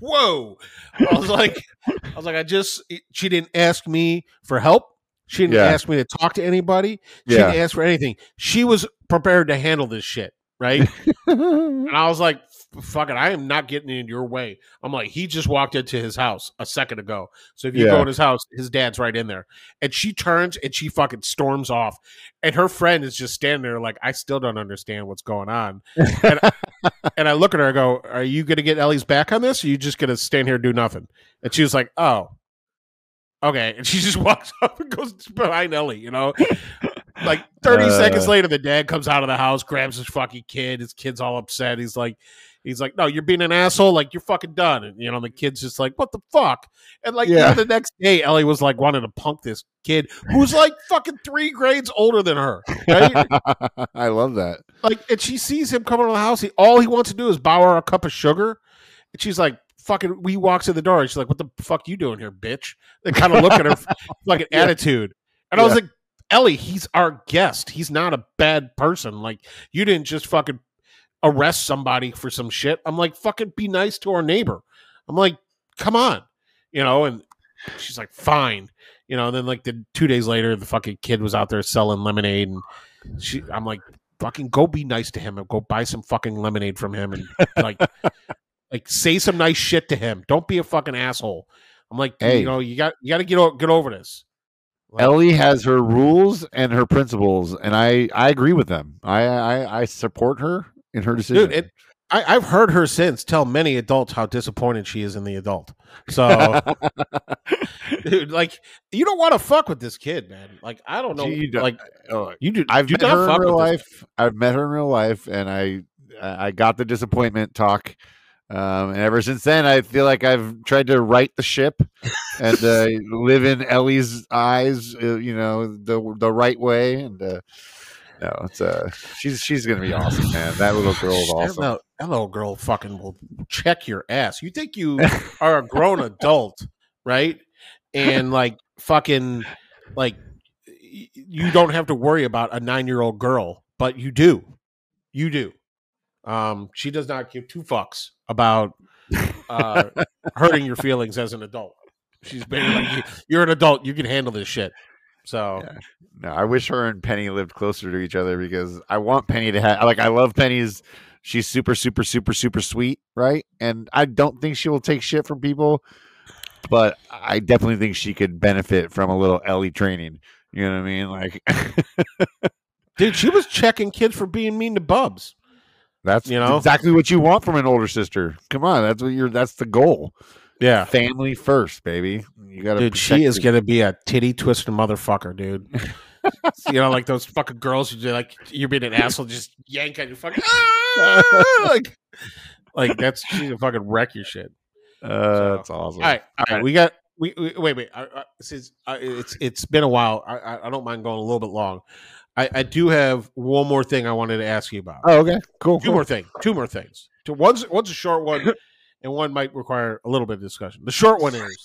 "Whoa!" I was like, "I was like, I just she didn't ask me for help. She didn't Yeah. ask me to talk to anybody. She Yeah. didn't ask for anything. She was prepared to handle this shit, right?" And I was like, "F- fuck it, I am not getting in your way. I'm like, he just walked into his house a second ago. So if you Yeah. go in his house, his dad's right in there. And she turns and she fucking storms off. And her friend is just standing there like, I still don't understand what's going on. And, and I look at her and go, Are you going to get Ellie's back on this? Or are you just going to stand here and do nothing? And she was like, Oh, okay. And she just walks up and goes behind Ellie, you know? Like 30 Uh. seconds later, the dad comes out of the house, grabs his fucking kid. His kid's all upset. He's like, he's like, no, you're being an asshole. Like you're fucking done. And you know, the kid's just like, what the fuck? And like Yeah. the next day, Ellie was like wanting to punk this kid who's like fucking three grades older than her. Right? I love that. like, and she sees him coming to the house. He all he wants to do is bow her a cup of sugar. And she's like, fucking, we walks in the door. And she's like, what the fuck you doing here, bitch? They kind of look at her like an Yeah. attitude. And I was like, Ellie, he's our guest. He's not a bad person. Like, you didn't just fucking arrest somebody for some shit. I'm like, fucking be nice to our neighbor. I'm like, come on. You know, and she's like, fine. You know, and then like the two days later, the fucking kid was out there selling lemonade and she I'm like, fucking go be nice to him and go buy some fucking lemonade from him and like like say some nice shit to him. Don't be a fucking asshole. I'm like, Hey. you know, you got you got to get o- get over this. Like, Ellie has her rules and her principles, and I I agree with them. I I, I support her in her decision. dude, it, I, I've heard her since tell many adults how disappointed she is in the adult. So, dude, like, you don't want to fuck with this kid, man. Like, I don't know, You don't- like, Oh, you do. I've do met her in real life. I've met her in real life, and I I got the disappointment talk. Um, and ever since then, I feel like I've tried to right the ship and uh, live in Ellie's eyes, uh, you know, the the right way. And uh, no, it's uh, she's she's gonna be awesome, man. That little girl is That awesome. little, that little girl fucking will check your ass. You think you are a grown adult, right? And like fucking like you don't have to worry about a nine year old girl, but you do. You do. Um, she does not give two fucks about uh, hurting your feelings as an adult. She's been like, you're an adult, you can handle this shit. So Yeah. No, I wish her and Penny lived closer to each other because I want Penny to have like I love Penny's she's super super super super sweet, right? And I don't think she will take shit from people, but I definitely think she could benefit from a little Ellie training. You know what I mean? Like dude, she was checking kids for being mean to bubs. that's You know? exactly what you want from an older sister. Come on, that's what you're that's the goal. Yeah. Family first, baby. You got to Dude, she is gonna be a titty twisting motherfucker, dude. you know, like those fucking girls who do like you're being an asshole, just yank on your fucking "Ah!" like, like that's she's gonna fucking wreck your shit. uh, that's awesome. All right, all right, we got we, we wait, wait. I, I, is uh, it's it's been a while. I, I I don't mind going a little bit long. I, I do have one more thing I wanted to ask you about. Oh, okay. Cool. two cool. more things. Two more things. Two, one's one's a short one, and one might require a little bit of discussion. The short one is,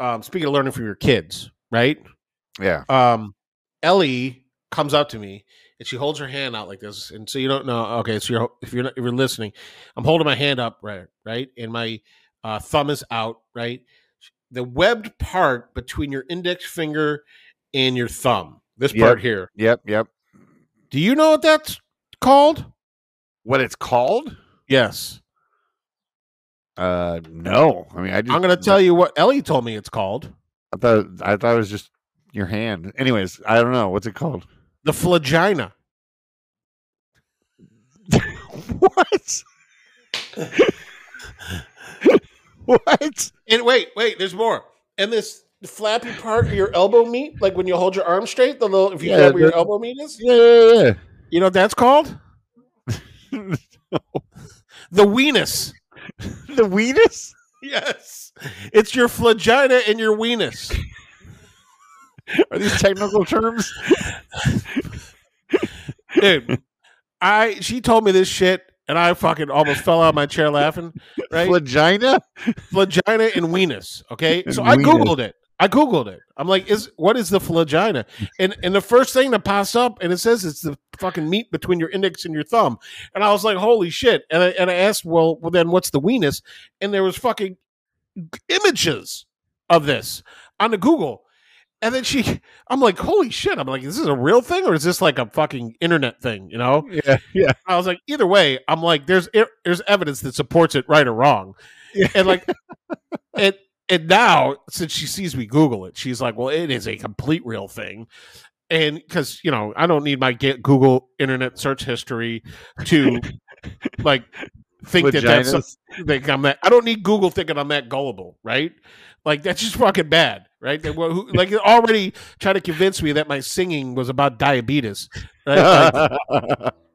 um, speaking of learning from your kids, right? Yeah. um, Ellie comes up to me and she holds her hand out like this. And so you don't know. Okay, so you're if you're not, if you're listening, I'm holding my hand up right, right, and my uh, thumb is out, right. The webbed part between your index finger and your thumb, this Yep. part here. Yep. Yep. Do you know what that's called? What it's called? Yes, Uh, no. I mean, I just, I'm going to tell you what Ellie told me it's called. I thought I thought it was just your hand. Anyways, I don't know what's it called. The flagina. what? what? And wait, wait, there's more. And this flappy part of your elbow meat, like when you hold your arm straight, the little if you Yeah, grab where your elbow meat is. Yeah, yeah, You know what that's called? yeah. The weenus. The weenus? Yes. It's your flagina and your weenus. Are these technical terms? Dude, I she told me this shit and I fucking almost fell out of my chair laughing. Right? Vagina? flagina and weenus. Okay. And So I. Googled it. I Googled it. I'm like, is what is the flagina? And and the first thing that pops up and it says it's the fucking meat between your index and your thumb. And I was like, holy shit. And I and I asked, well, well then what's the weenus? And there was fucking images of this on the Google. And then she I'm like, holy shit. I'm like, is this a real thing or is this like a fucking internet thing? You know? Yeah, yeah. I was like, either way, I'm like, there's er, there's evidence that supports it, right or wrong, and like, and and now since she sees me Google it, she's like, well, it is a complete real thing, and because you know, I don't need my get Google Internet search history to like think that that's Vaginas. think I'm that. I don't need Google thinking I'm that gullible, right? Like that's just fucking bad, right? They, were- who- like already trying to convince me that my singing was about diabetes. Right? Like,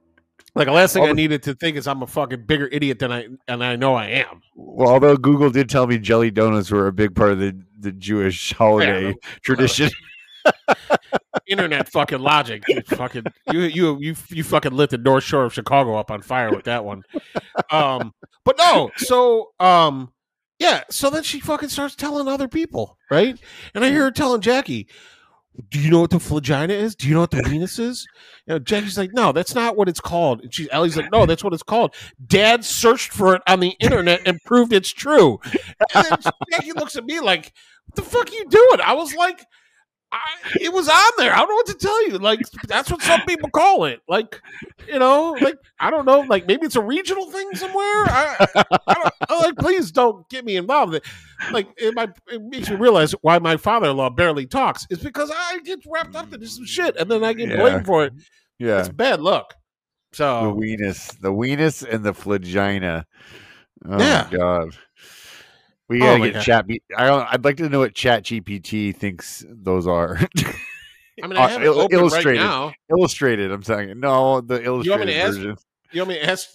like the last thing All I needed to think is I'm a fucking bigger idiot than I and I know I am. well, although Google did tell me jelly donuts were a big part of the, the Jewish holiday tradition. Internet fucking logic. You fucking you you you you fucking lit the North Shore of Chicago up on fire with that one. Um, but no, so um, yeah. So then she fucking starts telling other people, right? And I hear her telling Jackie. Do you know what the flagina is? Do you know what the weenus is? You know, Jackie's like, no, that's not what it's called. And she, Ellie's like, no, that's what it's called. Dad searched for it on the internet and proved it's true. And then Jackie looks at me like, what the fuck are you doing? I was like, I, it was on there. I don't know what to tell you. Like, that's what some people call it. Like, you know, like, I don't know. Like, maybe it's a regional thing somewhere. I, I don't, like, please don't get me involved. Like, it, might, it makes me realize why my father in law barely talks. It's because I get wrapped up into some shit and then I get Yeah. blamed for it. yeah. It's bad luck. So the weenus. The weenus and the flagina. Oh Yeah. god. We Oh gotta my get God. chat. I don't, I'd like to know what Chat GPT thinks those are. I mean, I have it Uh, open right illustrated. now. illustrated. I'm saying no, the You want illustrated ask- version. You want me to ask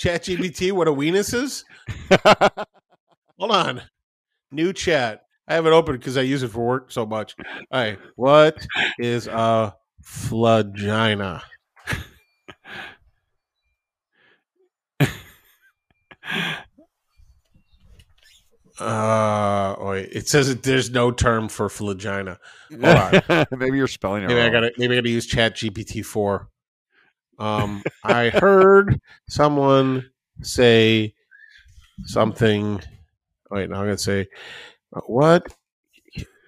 ChatGPT what a weenus is? Hold on. New chat. I have it open because I use it for work so much. All right. What is a flagina? Uh, wait. It says that there's no term for flagina. Maybe you're spelling it Maybe I wrong. gotta maybe I gotta use Chat GPT four. Um, I heard someone say something. Wait, now I'm gonna say, what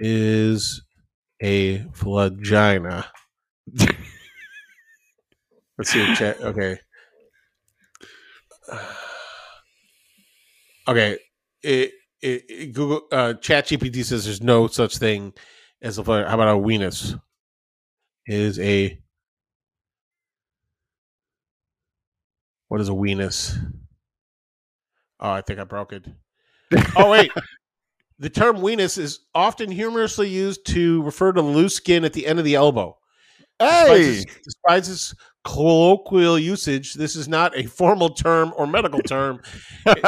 is a flagina? Let's see. Chat. Okay. Okay. It, it, it- Google uh, Chat GPT says there's no such thing as a. How about a weenus? Is a what is a weenus? Oh, I think I broke it. Oh wait. The term weenus is often humorously used to refer to loose skin at the end of the elbow. Despite Hey, its, despite its colloquial usage, this is not a formal term or medical term.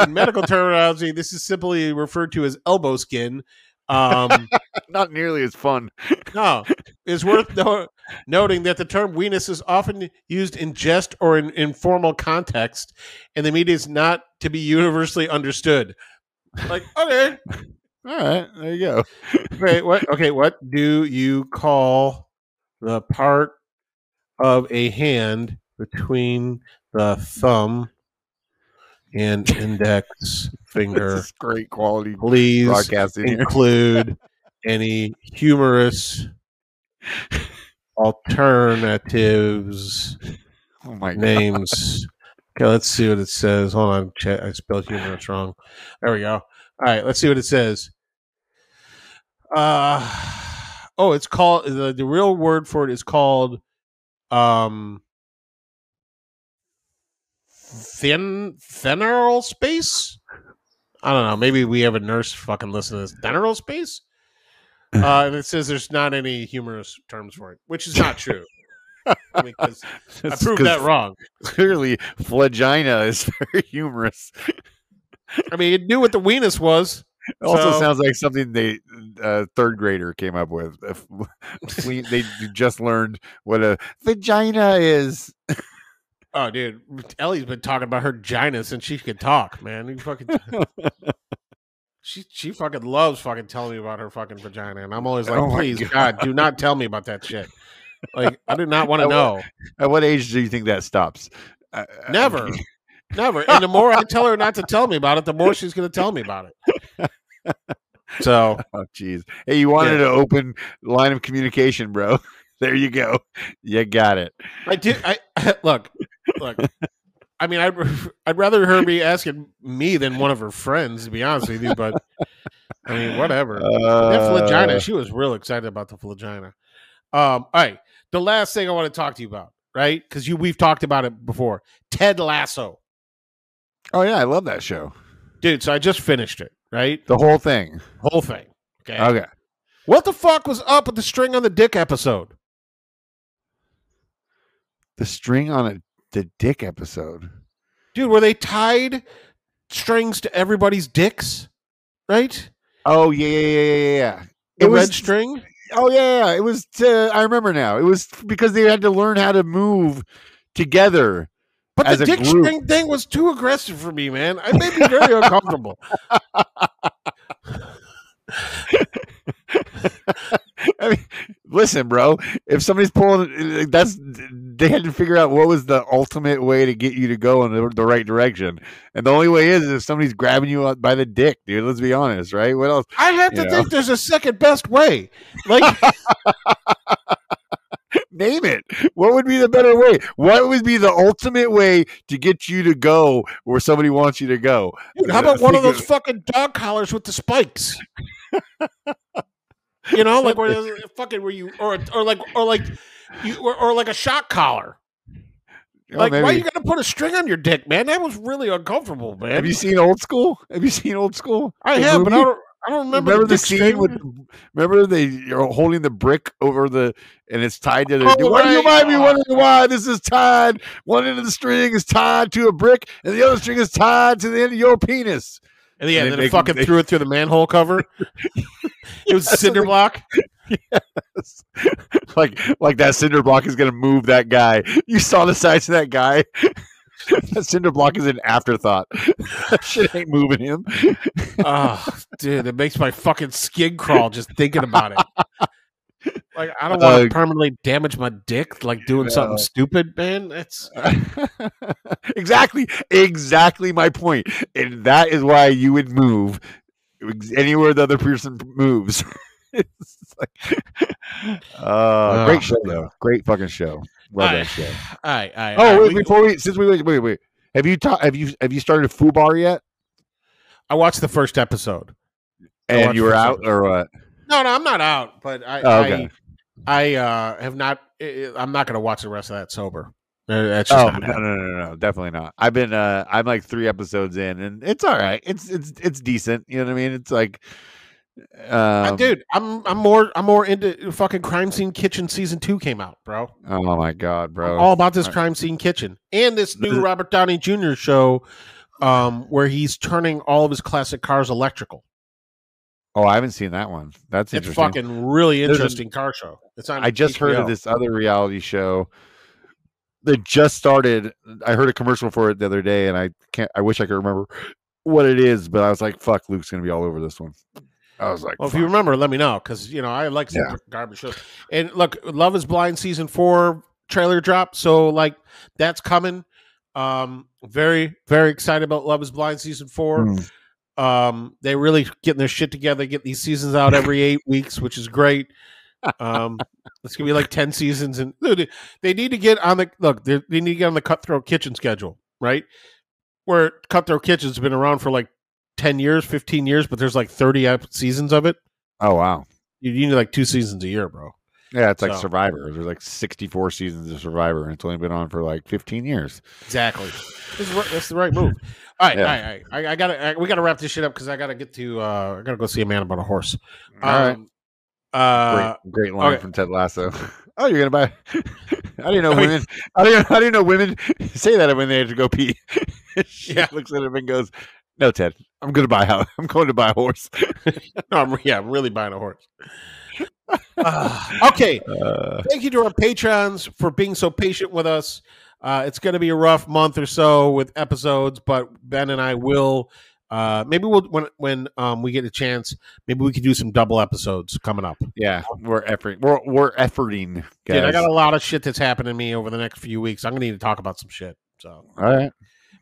In medical terminology, this is simply referred to as elbow skin. Um, not nearly as fun. no, It's worth no- noting that the term weenus is often used in jest or in informal context, and the media is not to be universally understood. Like, okay, All right, there you go. wait, what? Okay, what do you call the part of a hand between the thumb and index finger? Great quality Please include any humorous alternatives Oh my god. names. Okay, let's see what it says. Hold on, chat. I spelled humorous wrong. There we go. All right, let's see what it says. Uh oh, it's called the, the real word for it is called um thin theneral space. I don't know. Maybe we have a nurse fucking listen to this. Theneral space. Uh, and it says there's not any humorous terms for it, which is not true. I mean, I proved that wrong. Clearly, flagina is very humorous. I mean, it knew what the weenus was. Also So- sounds like something they uh, third grader came up with. If we, they just learned what a vagina is. Oh, dude, Ellie's been talking about her vagina since she could talk, man. You fucking, she she fucking loves fucking telling me about her fucking vagina, and I'm always like, Oh please, God. God. do not tell me about that shit. Like, I do not want to know. At what age do you think that stops? Uh, uh, Never, never. And the more I tell her not to tell me about it, the more she's going to tell me about it. So, Oh, jeez. Hey, you wanted Yeah. an open line of communication, bro. There you go. You got it. I did. I look, look. I mean, I'd I'd rather her be asking me than one of her friends, to be honest with you. But I mean, whatever. that Uh, flagina, she was real excited about the flagina. Um, all right. The last thing I want to talk to you about, right? Because you we've talked about it before. Ted Lasso. Oh yeah, I love that show. Dude, so I just finished it, right? The whole thing. Whole thing. Okay. Okay. What the fuck was up with the string on the dick episode? The string on a the dick episode. Dude, were they tied strings to everybody's dicks? Right? Oh yeah, yeah, yeah, yeah, yeah. The It was- red string? Oh yeah, yeah. It was. Uh, I remember now. It was because they had to learn how to move together. But the dick group. string thing was too aggressive for me, man. I made me very uncomfortable. I mean, listen, bro. If somebody's pulling, that's they had to figure out what was the ultimate way to get you to go in the, the right direction, and the only way is if somebody's grabbing you by the dick, dude. Let's be honest, right? What else? I have to You think there's a second best way. Like Name it. What would be the better way? What would be the ultimate way to get you to go where somebody wants you to go? Dude, how about one of those fucking dog collars with the spikes? you know, like where fucking where you or or like or like you or, or like a shock collar. Oh, Like, why maybe- you gotta put a string on your dick, man? That was really uncomfortable, man. Have you seen Old School? Have you seen Old School? I The have, but I don't. I don't remember, Remember, the, dick scene string. with the, remember they you're holding the brick over the and it's tied to the Oh, why do you right. might be wondering why this is tied one end of the string is tied to a brick and the other string is tied to the end of your penis and yeah, and then they- it fucking they- threw it through the manhole cover. it was Yes, cinder like- block. like like that cinder block is gonna move that guy you saw the size of that guy that cinder block is an afterthought that shit ain't moving him oh, dude, it makes my fucking skin crawl just thinking about it. Like, I don't want Uh, to permanently damage my dick, like doing No. something stupid, man. It's exactly exactly my point and that is why you would move anywhere the other person moves it's like uh, great show though great fucking show love that show all right, all right. oh all right, wait we- before we since we wait wait wait have you ta- have you have you started fubar yet I watched the first episode. And you were out episode. or what No, no, I'm not out, but I, Oh, okay. I, I uh, have not. I'm not going to watch the rest of that sober. Uh, That's just Oh no, no no no definitely not. I've been uh I'm like three episodes in and it's all right. It's it's it's decent. You know what I mean? It's like um, dude, I'm I'm more I'm more into fucking crime scene kitchen season two came out, bro. Oh my god, bro. I'm all about this crime scene kitchen and this new Robert Downey Jr. show, um, where he's turning all of his classic cars electrical. Oh, I haven't seen that one. That's It's interesting. fucking really There's a- interesting car show. It's on. I just heard of this other reality show that just started. I heard a commercial for it the other day, and I can't. I wish I could remember what it is, but I was like, "Fuck, Luke's gonna be all over this one." I was like, Well, if you remember, let me know because you know I like some Yeah. garbage shows. And look, Love Is Blind season four trailer drop, so like that's coming. Um, very very excited about Love Is Blind season four. Mm. Um, they really getting their shit together, get these seasons out every eight weeks, which is great. Um, it's gonna be like ten seasons, and dude, they need to get on the look. They, they need to get on the Cutthroat Kitchen schedule, right? Where Cutthroat Kitchen's been around for like ten years, fifteen years, but there's like thirty seasons of it. Oh wow, You you need like two seasons a year, bro. yeah, it's like So- Survivor. There's like 64 seasons of Survivor, and it's only been on for like 15 years. Exactly. Right, that's the right move. All right, Yeah. all right, all right. I, I gotta. I, we gotta wrap this shit up because I gotta get to. uh I gotta go see a man about a horse. All right, Um, Uh, great, great line okay. from Ted Lasso. Oh, you're gonna buy? I didn't know Oh, women? I didn't. do you know women say that when they have to go pee? she Yeah. looks at him and goes, "No, Ted, I'm gonna buy how I'm going to buy a horse." no, I'm, yeah, I'm really buying a horse. Uh, okay, Uh, thank you to our patrons for being so patient with us. Uh, it's going to be a rough month or so with episodes, but Ben and I will. Uh, maybe we'll when when um, we get a chance. Maybe we could do some double episodes coming up. yeah, we're efforting. We're we're efforting, guys. Dude, I got a lot of shit that's happening to me over the next few weeks. I'm gonna need to talk about some shit. So, all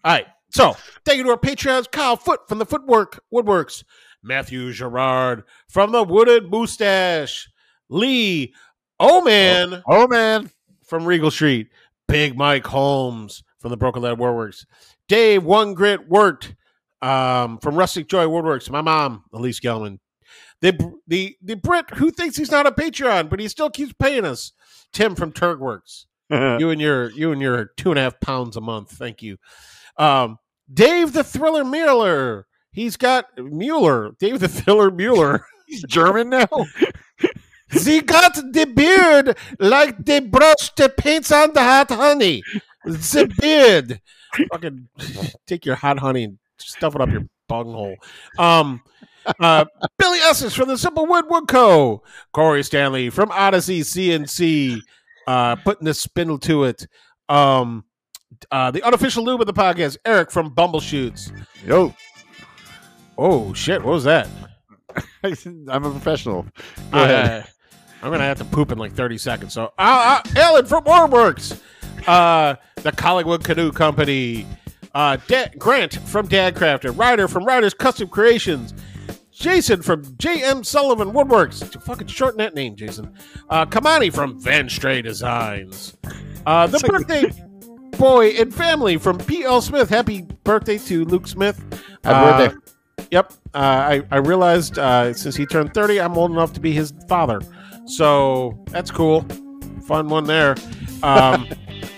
All right. So, thank you to our patrons: Kyle Foot from the Footwork Woodworks, Matthew Gerard from the Wooded Moustache, Lee Oman Oh man. from Regal Street, Big Mike Holmes from the Broken Lead Woodworks, Dave One Grit Wirt um, from Rustic Joy Woodworks, my mom, Elise Gelman, the the the Brit who thinks he's not a Patreon, but he still keeps paying us, Tim from Turgworks. you and your you and your two and a half pounds a month. Thank you. Um, Dave the Thriller Mueller. He's got Mueller. Dave the Thriller Mueller. He's German now. They got the beard like they brush the paints on the hot honey. The beard. Fucking take your hot honey and stuff it up your bunghole. Um, uh, Billy Esses from the Simple Wood Wood Co. Corey Stanley from Odyssey CNC, uh, putting the spindle to it. Um, uh, the unofficial lube of the podcast, Eric from Bumbleshoots. Yo, Oh shit! What was that? I'm a professional. Go ahead. Uh, I'm gonna have to poop in like 30 seconds. So, uh, uh, Ellen from Warworks, uh, the Collingwood Canoe Company, uh, Da- Grant from Dad Crafter, Ryder from Ryder's Custom Creations, Jason from JM Sullivan Woodworks. Fucking shorten that name, Jason. Uh, Kamani from Van Stray Designs. Uh, the birthday boy and family from PL Smith. Happy birthday to Luke Smith. Happy Uh, birthday. Yep. Uh, I, I realized uh, since he turned 30, I'm old enough to be his father. So that's cool. Fun one there. Um,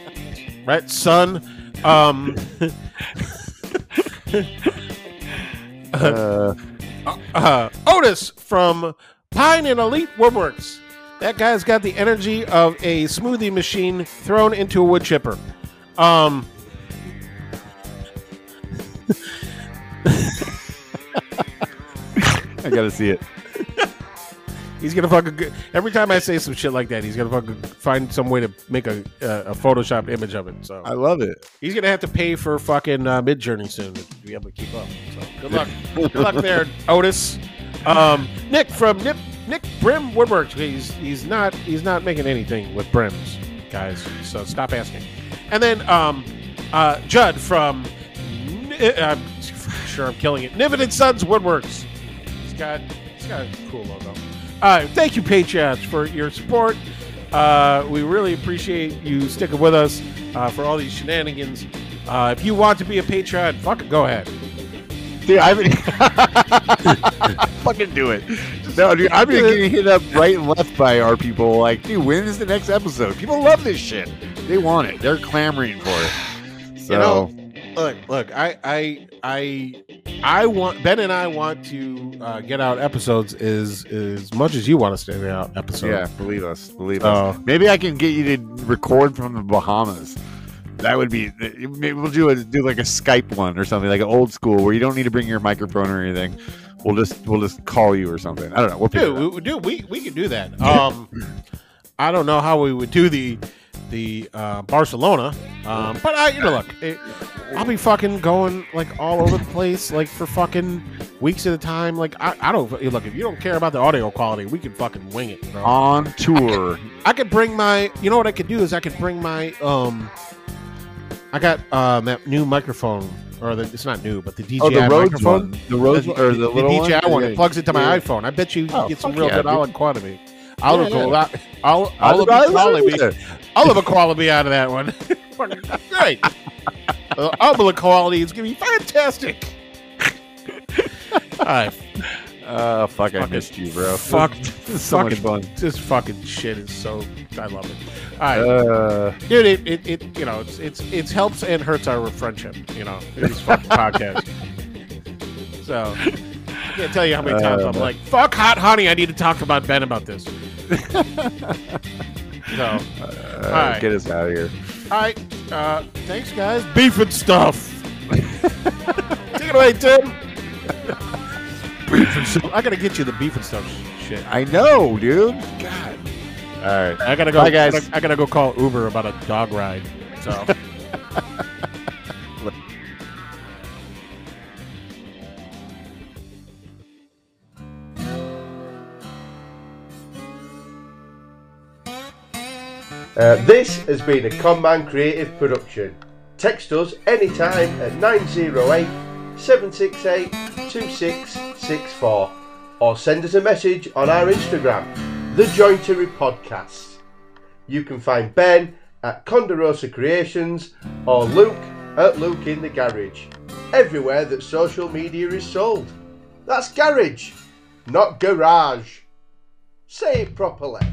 right, son. Um, Uh, uh, Otis from Pine and Elite Woodworks. That guy's got the energy of a smoothie machine thrown into a wood chipper. Um, I gotta see it. He's gonna fucking every time I say some shit like that, he's gonna fucking find some way to make a a, a Photoshop image of it. So I love it. he's gonna have to pay for fucking uh, Midjourney soon to be able to keep up. So good luck, good luck there, Otis. Um, Nick from Nick Nick Brim Woodworks. He's he's not he's not making anything with brims, guys. So stop asking. And then um, uh, Judd from uh, sure I'm killing it. Niven and Sons Woodworks. He's got he's got a cool logo. Right, thank you, Patreons, for your support. Uh, we really appreciate you sticking with us uh, for all these shenanigans. Uh, if you want to be a Patreon, fucking go ahead. Dude, I've been fucking do it. No, dude, I've been getting hit up right and left by our people. Like, dude, when is the next episode? People love this shit. They want it. They're clamoring for it. So, know, Look, look, I, I, I, I want Ben and I want to uh, get out episodes as as much as you want to get out episodes. yeah, believe us. Believe Oh. us. Maybe I can get you to record from the Bahamas. That would be. Maybe we'll do a do like a Skype one or something like an old school where you don't need to bring your microphone or anything. we'll just we'll just call you or something. I don't know. We'll Dude, we, dude, we we could do that. Um, I don't know how we would do the the uh, Barcelona, um, but I you know look, it, I'll be fucking going like all over the place like for fucking weeks at a time. Like I, I don't look if you don't care about the audio quality, we can fucking wing it, bro. on tour. I could bring my. You know what I could do is I could bring my. Um, I got um that new microphone, or the, it's not new, but the DJI oh, the microphone. one, the Rhodes The, or the, the little DJI one, one. it plugs into my Yeah. iPhone. I bet you Oh, get some real yeah, good audio quality. I'll Yeah, yeah. Have quality. I'll, I'll have a quality out of that one. Great. Uh, I'll quality is gonna be fantastic. All right, uh, fuck, I missed you, bro. fuck, so much fucking, fun. this fucking shit is so. I love it. All right. Uh, dude it, it, it you know it's it's it helps and hurts our friendship you know this fucking podcast so i can't tell you how many times Uh, i'm like fuck hot honey i need to talk about ben about this so uh, right. Get us out of here. all right uh thanks guys beef and stuff take it away tim i gotta get you the beef and stuff shit I know, dude. God. All right. i gotta go Bye, guys. I gotta, I gotta go call uber about a dog ride so Uh, this has been a Conman Creative production. Text us anytime at 908 768 2664 or send us a message on our Instagram, The Jointery Podcast. You can find Ben at Conderosa Creations or Luke at Luke in the Garage. Everywhere that social media is sold. That's garage, not garage. Say it properly.